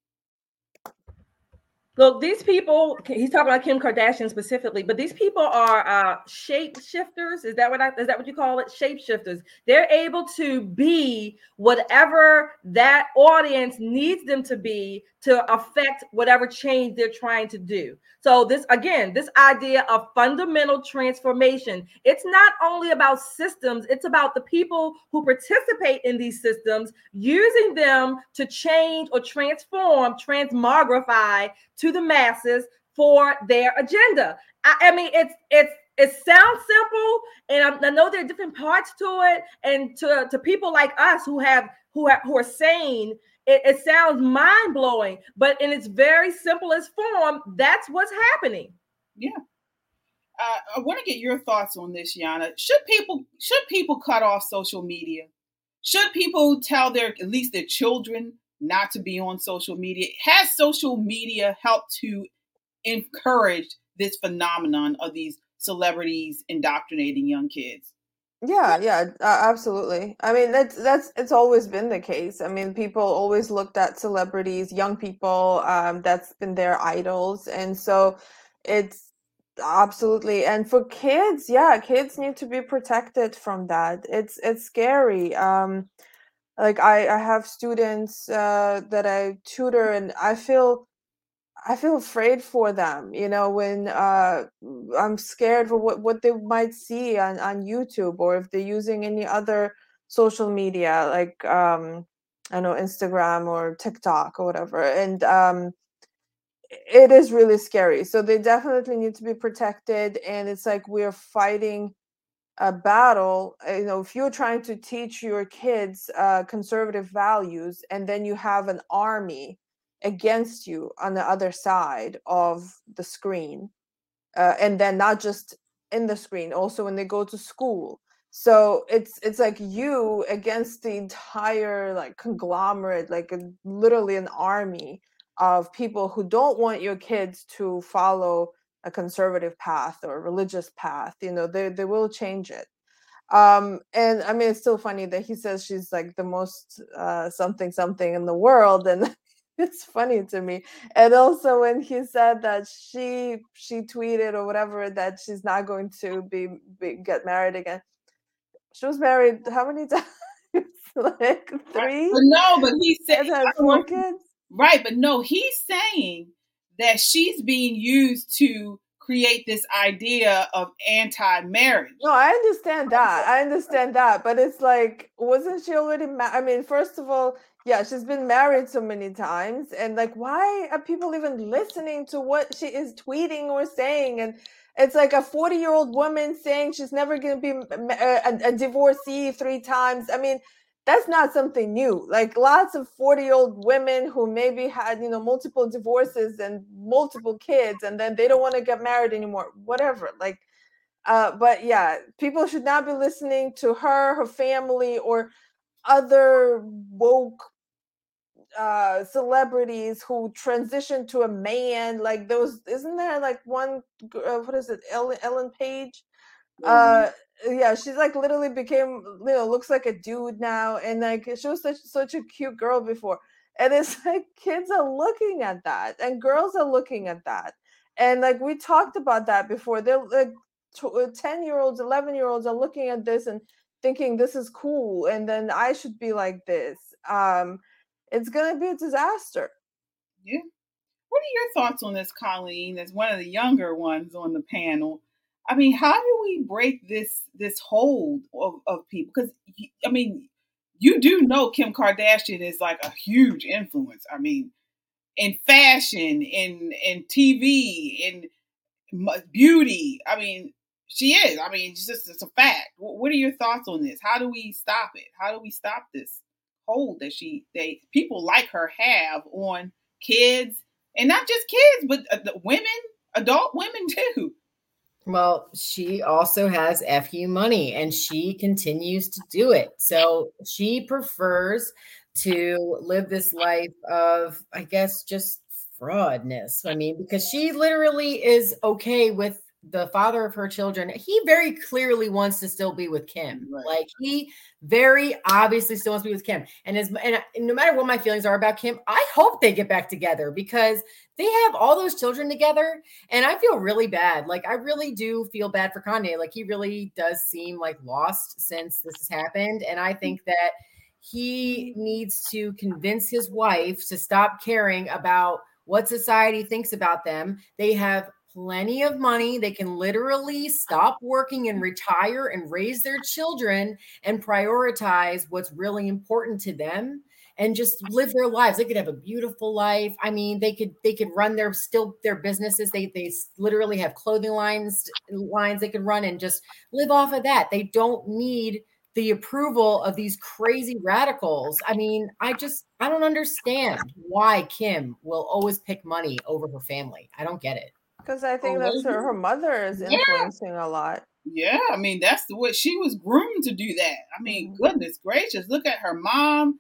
Look, these people, he's talking about Kim Kardashian specifically, but these people are uh, shape shifters. Is that what I, is that what you call it? Shape shifters. They're able to be whatever that audience needs them to be to affect whatever change they're trying to do. So this again, this idea of fundamental transformation, it's not only about systems, it's about the people who participate in these systems using them to change or transform, transmogrify to the masses for their agenda. I, I mean, it's it's it sounds simple, and I, I, know there are different parts to it. And to, to people like us who have who have, who are sane, it, it sounds mind blowing. But in its very simplest form, that's what's happening. Yeah. Uh, I want to get your thoughts on this, Yana. Should people should people cut off social media? Should people tell their at least their children not to be on social media. Has social media helped to encourage this phenomenon of these celebrities indoctrinating young kids? Yeah, yeah, absolutely. I mean, that's that's it's always been the case. I mean, people always looked at celebrities, young people, um, that's been their idols, and so it's absolutely. And for kids, yeah, kids need to be protected from that. It's it's scary. Um, like I, I have students uh, that I tutor and I feel I feel afraid for them, you know, when uh, I'm scared for what, what they might see on, on YouTube or if they're using any other social media like um, I know Instagram or TikTok or whatever. And um, it is really scary. So they definitely need to be protected. And it's like we're fighting a battle uh, you know if you're trying to teach your kids uh, conservative values and then you have an army against you on the other side of the screen uh, and then not just in the screen also when they go to school. So it's it's like you against the entire like conglomerate like a, literally an army of people who don't want your kids to follow a conservative path or a religious path you know they, they will change it. Um and i mean it's still funny that he says she's like the most uh something something in the world and it's funny to me. And also when he said that she she tweeted or whatever that she's not going to be, be get married again. She was married how many times? Like three? but no but he said had four kids? right but no he's saying that she's being used to create this idea of anti-marriage. No, I understand that. I understand that, but it's like, wasn't she already? Ma- I mean, first of all, yeah, she's been married so many times, and like, why are people even listening to what she is tweeting or saying? And it's like a forty-year-old woman saying she's never going to be a, a divorcee three times. I mean that's not something new. Like lots of 40 year old women who maybe had, you know, multiple divorces and multiple kids, and then they don't want to get married anymore, whatever. Like, uh, but yeah, people should not be listening to her, her family, or other woke uh celebrities who transition to a man like those isn't there like one uh, what is it ellen, ellen page uh yeah she's like literally became you know looks like a dude now and like she was such such a cute girl before and it's like kids are looking at that and girls are looking at that and like we talked about that before they're like uh, 10 year olds 11 year olds are looking at this and thinking this is cool and then i should be like this um it's gonna be a disaster. Yeah. What are your thoughts on this colleen as one of the younger ones on the panel? I mean, how we break this this hold of, of people? Because I mean, you do know Kim Kardashian is like a huge influence. I mean, in fashion, in in TV, in beauty. I mean, she is. I mean, it's just it's a fact. What are your thoughts on this? How do we stop it? How do we stop this hold that she they people like her have on kids and not just kids, but uh, women, adult women too. Well, she also has FU money and she continues to do it. So she prefers to live this life of, I guess, just fraudness. I mean, because she literally is okay with the father of her children, he very clearly wants to still be with Kim. Right. Like he very obviously still wants to be with Kim. And as and no matter what my feelings are about Kim, I hope they get back together because they have all those children together. And I feel really bad. Like I really do feel bad for Kanye. Like he really does seem like lost since this has happened. And I think that he needs to convince his wife to stop caring about what society thinks about them. They have plenty of money. They can literally stop working and retire and raise their children and prioritize what's really important to them and just live their lives. They could have a beautiful life. I mean, they could they could run their still their businesses. They they literally have clothing lines lines they could run and just live off of that. They don't need the approval of these crazy radicals. I mean, I just I don't understand why Kim will always pick money over her family. I don't get it. Because I think that's her, her mother is influencing yeah. a lot. Yeah, I mean that's the what she was groomed to do that. I mean, mm-hmm. goodness gracious, look at her mom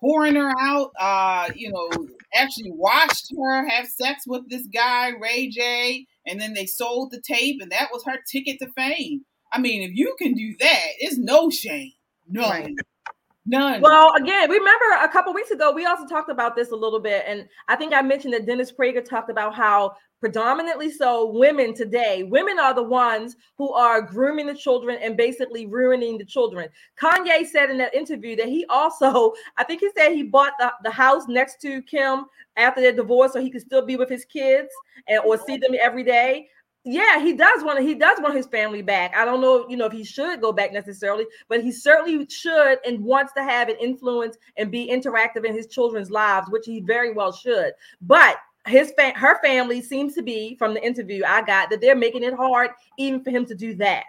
pouring her out. Uh, you know, actually watched her have sex with this guy Ray J, and then they sold the tape, and that was her ticket to fame. I mean, if you can do that, it's no shame, none. Right. None. Well, again, remember a couple weeks ago, we also talked about this a little bit. And I think I mentioned that Dennis Prager talked about how predominantly so women today. Women are the ones who are grooming the children and basically ruining the children. Kanye said in that interview that he also i think he said he bought the, the house next to kim after their divorce so he could still be with his kids and or see them every day. Yeah he does want he does want his family back. I don't know you know if he should go back necessarily but he certainly should and wants to have an influence and be interactive in his children's lives which he very well should. But his fa- her family seems to be from the interview I got that they're making it hard even for him to do that.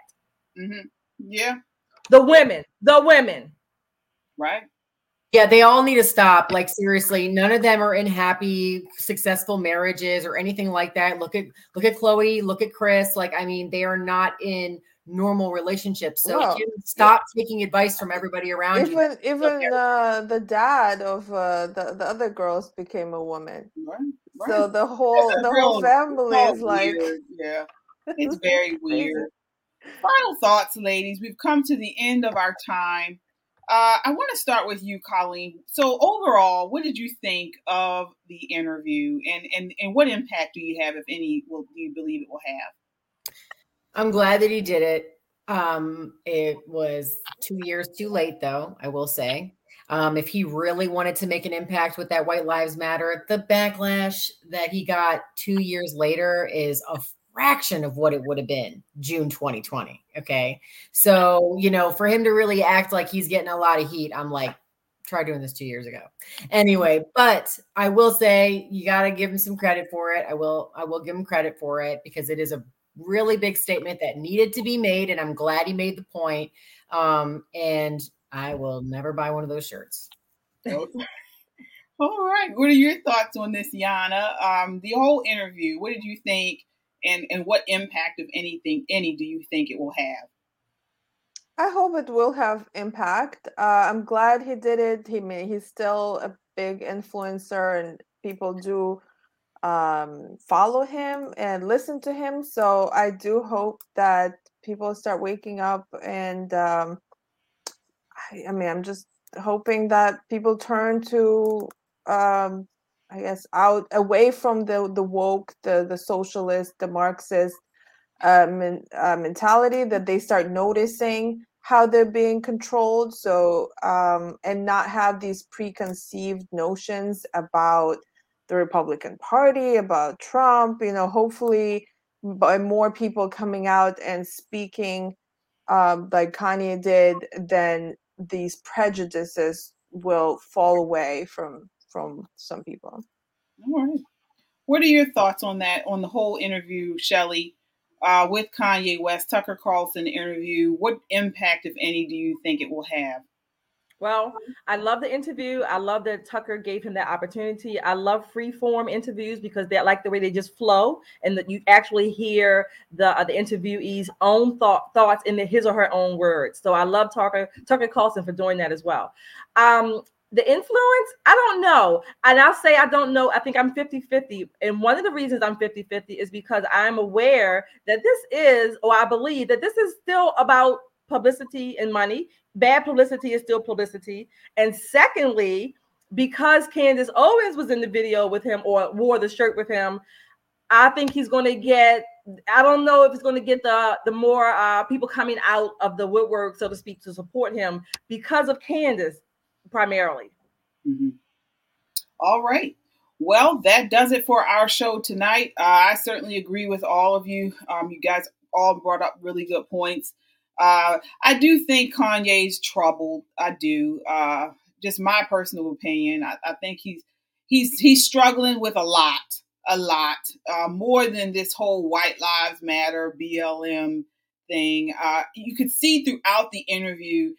Mm-hmm. Yeah. The women, the women. Right. Yeah, they all need to stop. Like seriously, none of them are in happy, successful marriages or anything like that. Look at look at Khloé, look at Kris. Like, I mean, they are not in normal relationships. So well, stop yeah. taking advice from everybody around even, you. Even uh, the dad of uh, the the other girls became a woman. Right. Right. So the whole the whole family is like yeah, it's very weird. Final thoughts, ladies. We've come to the end of our time. Uh, I want to start with you, Colleen. So overall, what did you think of the interview, and and and what impact do you have, if any, will do you believe it will have? I'm glad that he did it. Um, it was two years too late, though. I will say. Um, if he really wanted to make an impact with that White Lives Matter, the backlash that he got two years later is a fraction of what it would have been June 2020. Okay. So, you know, for him to really act like he's getting a lot of heat, I'm like, try doing this two years ago. Anyway, but I will say you got to give him some credit for it. I will, I will give him credit for it because it is a really big statement that needed to be made. And I'm glad he made the point. Um, and I will never buy one of those shirts. All right. What are your thoughts on this, Yana? Um, the whole interview. What did you think, and and what impact, if anything, any, do you think it will have? I hope it will have impact. Uh, I'm glad he did it. He may, he's still a big influencer, and people do um, follow him and listen to him. So I do hope that people start waking up and um, I, I mean, I'm just hoping that people turn to um i guess out away from the the woke the the socialist the marxist uh, men, uh, mentality that they start noticing how they're being controlled. So um and not have these preconceived notions about the republican party about trump you know hopefully by more people coming out and speaking um, like kanye did then these prejudices will fall away from from some people. All right. What are your thoughts on that? On the whole interview, Shelly, uh, with Kanye West, Tucker Carlson interview. What impact, if any, do you think it will have? Well, I love the interview. I love that Tucker gave him that opportunity. I love free form interviews because they like the way they just flow and that you actually hear the uh, the interviewee's own thought thoughts in the, his or her own words. So I love Tucker Tucker Carlson for doing that as well. Um, the influence, I don't know. And I'll say I don't know. I think I'm 50 50. And one of the reasons I'm 50 50 is because I'm aware that this is, or I believe that this is still about publicity and money. Bad publicity is still publicity. And secondly, because Candace Owens was in the video with him or wore the shirt with him, I think he's going to get. I don't know if he's going to get the the more uh, people coming out of the woodwork, so to speak, to support him because of Candace primarily. Mm-hmm. All right. Well, that does it for our show tonight. Uh, I certainly agree with all of you. Um, you guys all brought up really good points. Uh, I do think Kanye's troubled. I do. Uh, just my personal opinion. I, I, think he's he's he's struggling with a lot, a lot uh, more than this whole White Lives Matter BLM thing. Uh, you could see throughout the interview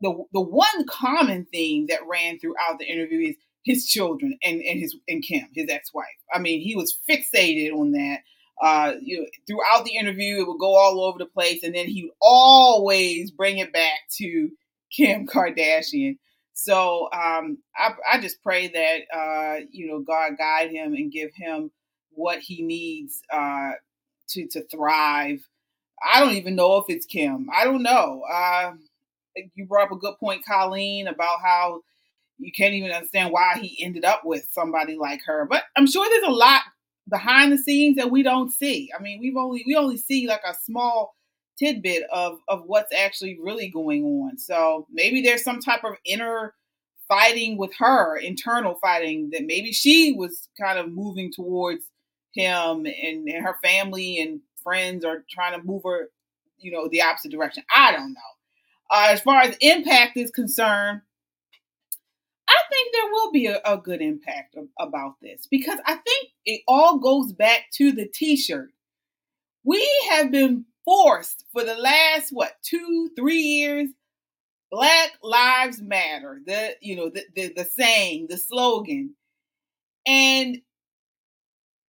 the the one common theme that ran throughout the interview is his children and, and his and Kim, his ex-wife. I mean, he was fixated on that. Uh, you know, throughout the interview, it would go all over the place, and then he would always bring it back to Kim Kardashian. So um, I, I just pray that uh, you know God guide him and give him what he needs uh, to to thrive. I don't even know if it's Kim. I don't know. Uh, you brought up a good point, Colleen, about how you can't even understand why he ended up with somebody like her. But I'm sure there's a lot behind the scenes that we don't see. I mean, we've only we only see like a small tidbit of of what's actually really going on. So maybe there's some type of inner fighting with her, internal fighting that maybe she was kind of moving towards him and, and her family and friends are trying to move her, you know, the opposite direction. I don't know. Uh, as far as impact is concerned, I think there will be a, a good impact of, about this because I think it all goes back to the t-shirt. We have been forced for the last what two, three years. Black Lives Matter, the you know the, the the saying, the slogan, and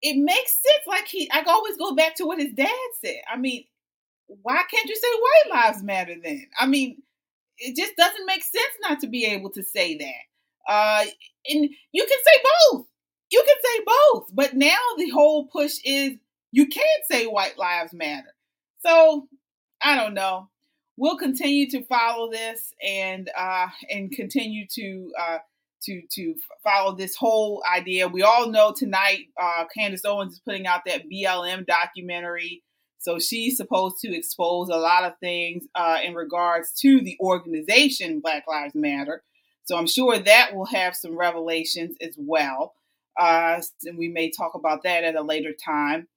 it makes sense. Like he, I always go back to what his dad said. I mean, why can't you say white lives matter then? I mean, it just doesn't make sense not to be able to say that. Uh, and you can say both. You can say both. But now the whole push is you can't say white lives matter. So I don't know. We'll continue to follow this and uh, and continue to uh, to to follow this whole idea. We all know tonight uh, Candace Owens is putting out that BLM documentary. So she's supposed to expose a lot of things uh, in regards to the organization Black Lives Matter. So I'm sure that will have some revelations as well. Uh, and we may talk about that at a later time.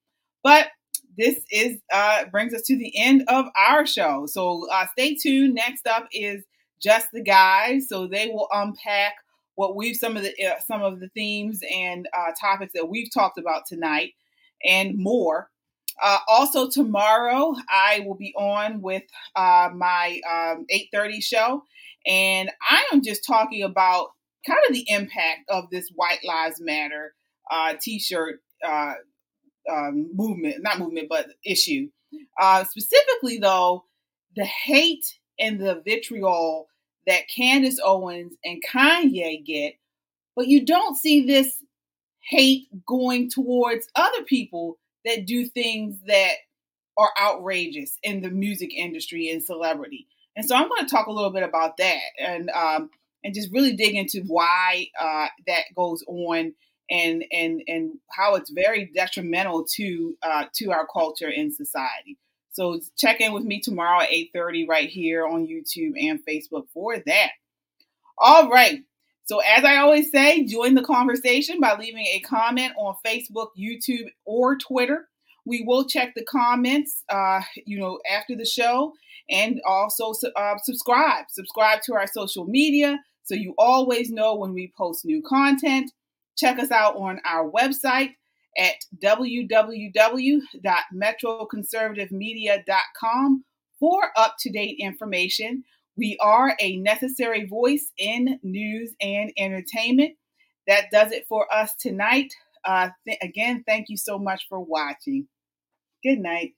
But this is uh, brings us to the end of our show. So uh, stay tuned. Next up is just the guys. So they will unpack what we've some of the uh, some of the themes and uh, topics that we've talked about tonight and more. Uh, also tomorrow, I will be on with uh, my um, 8:30 show, and I am just talking about kind of the impact of this White Lives Matter uh, T-shirt uh, um, movement, not movement, but issue. Uh, specifically, though, the hate and the vitriol that Candace Owens and Kanye get, but you don't see this hate going towards other people that do things that are outrageous in the music industry and celebrity. And so I'm going to talk a little bit about that and um, and just really dig into why uh, that goes on and and and how it's very detrimental to uh, to our culture and society. So check in with me tomorrow at 8:30 right here on YouTube and Facebook for that. All right. So, as I always say, join the conversation by leaving a comment on Facebook, YouTube, or Twitter. We will check the comments, uh, you know, after the show, and also uh, subscribe. Subscribe to our social media so you always know when we post new content. Check us out on our website at www.metroconservativemedia.com for up to date information. We are a necessary voice in news and entertainment. That does it for us tonight. Uh, th- again, thank you so much for watching. Good night.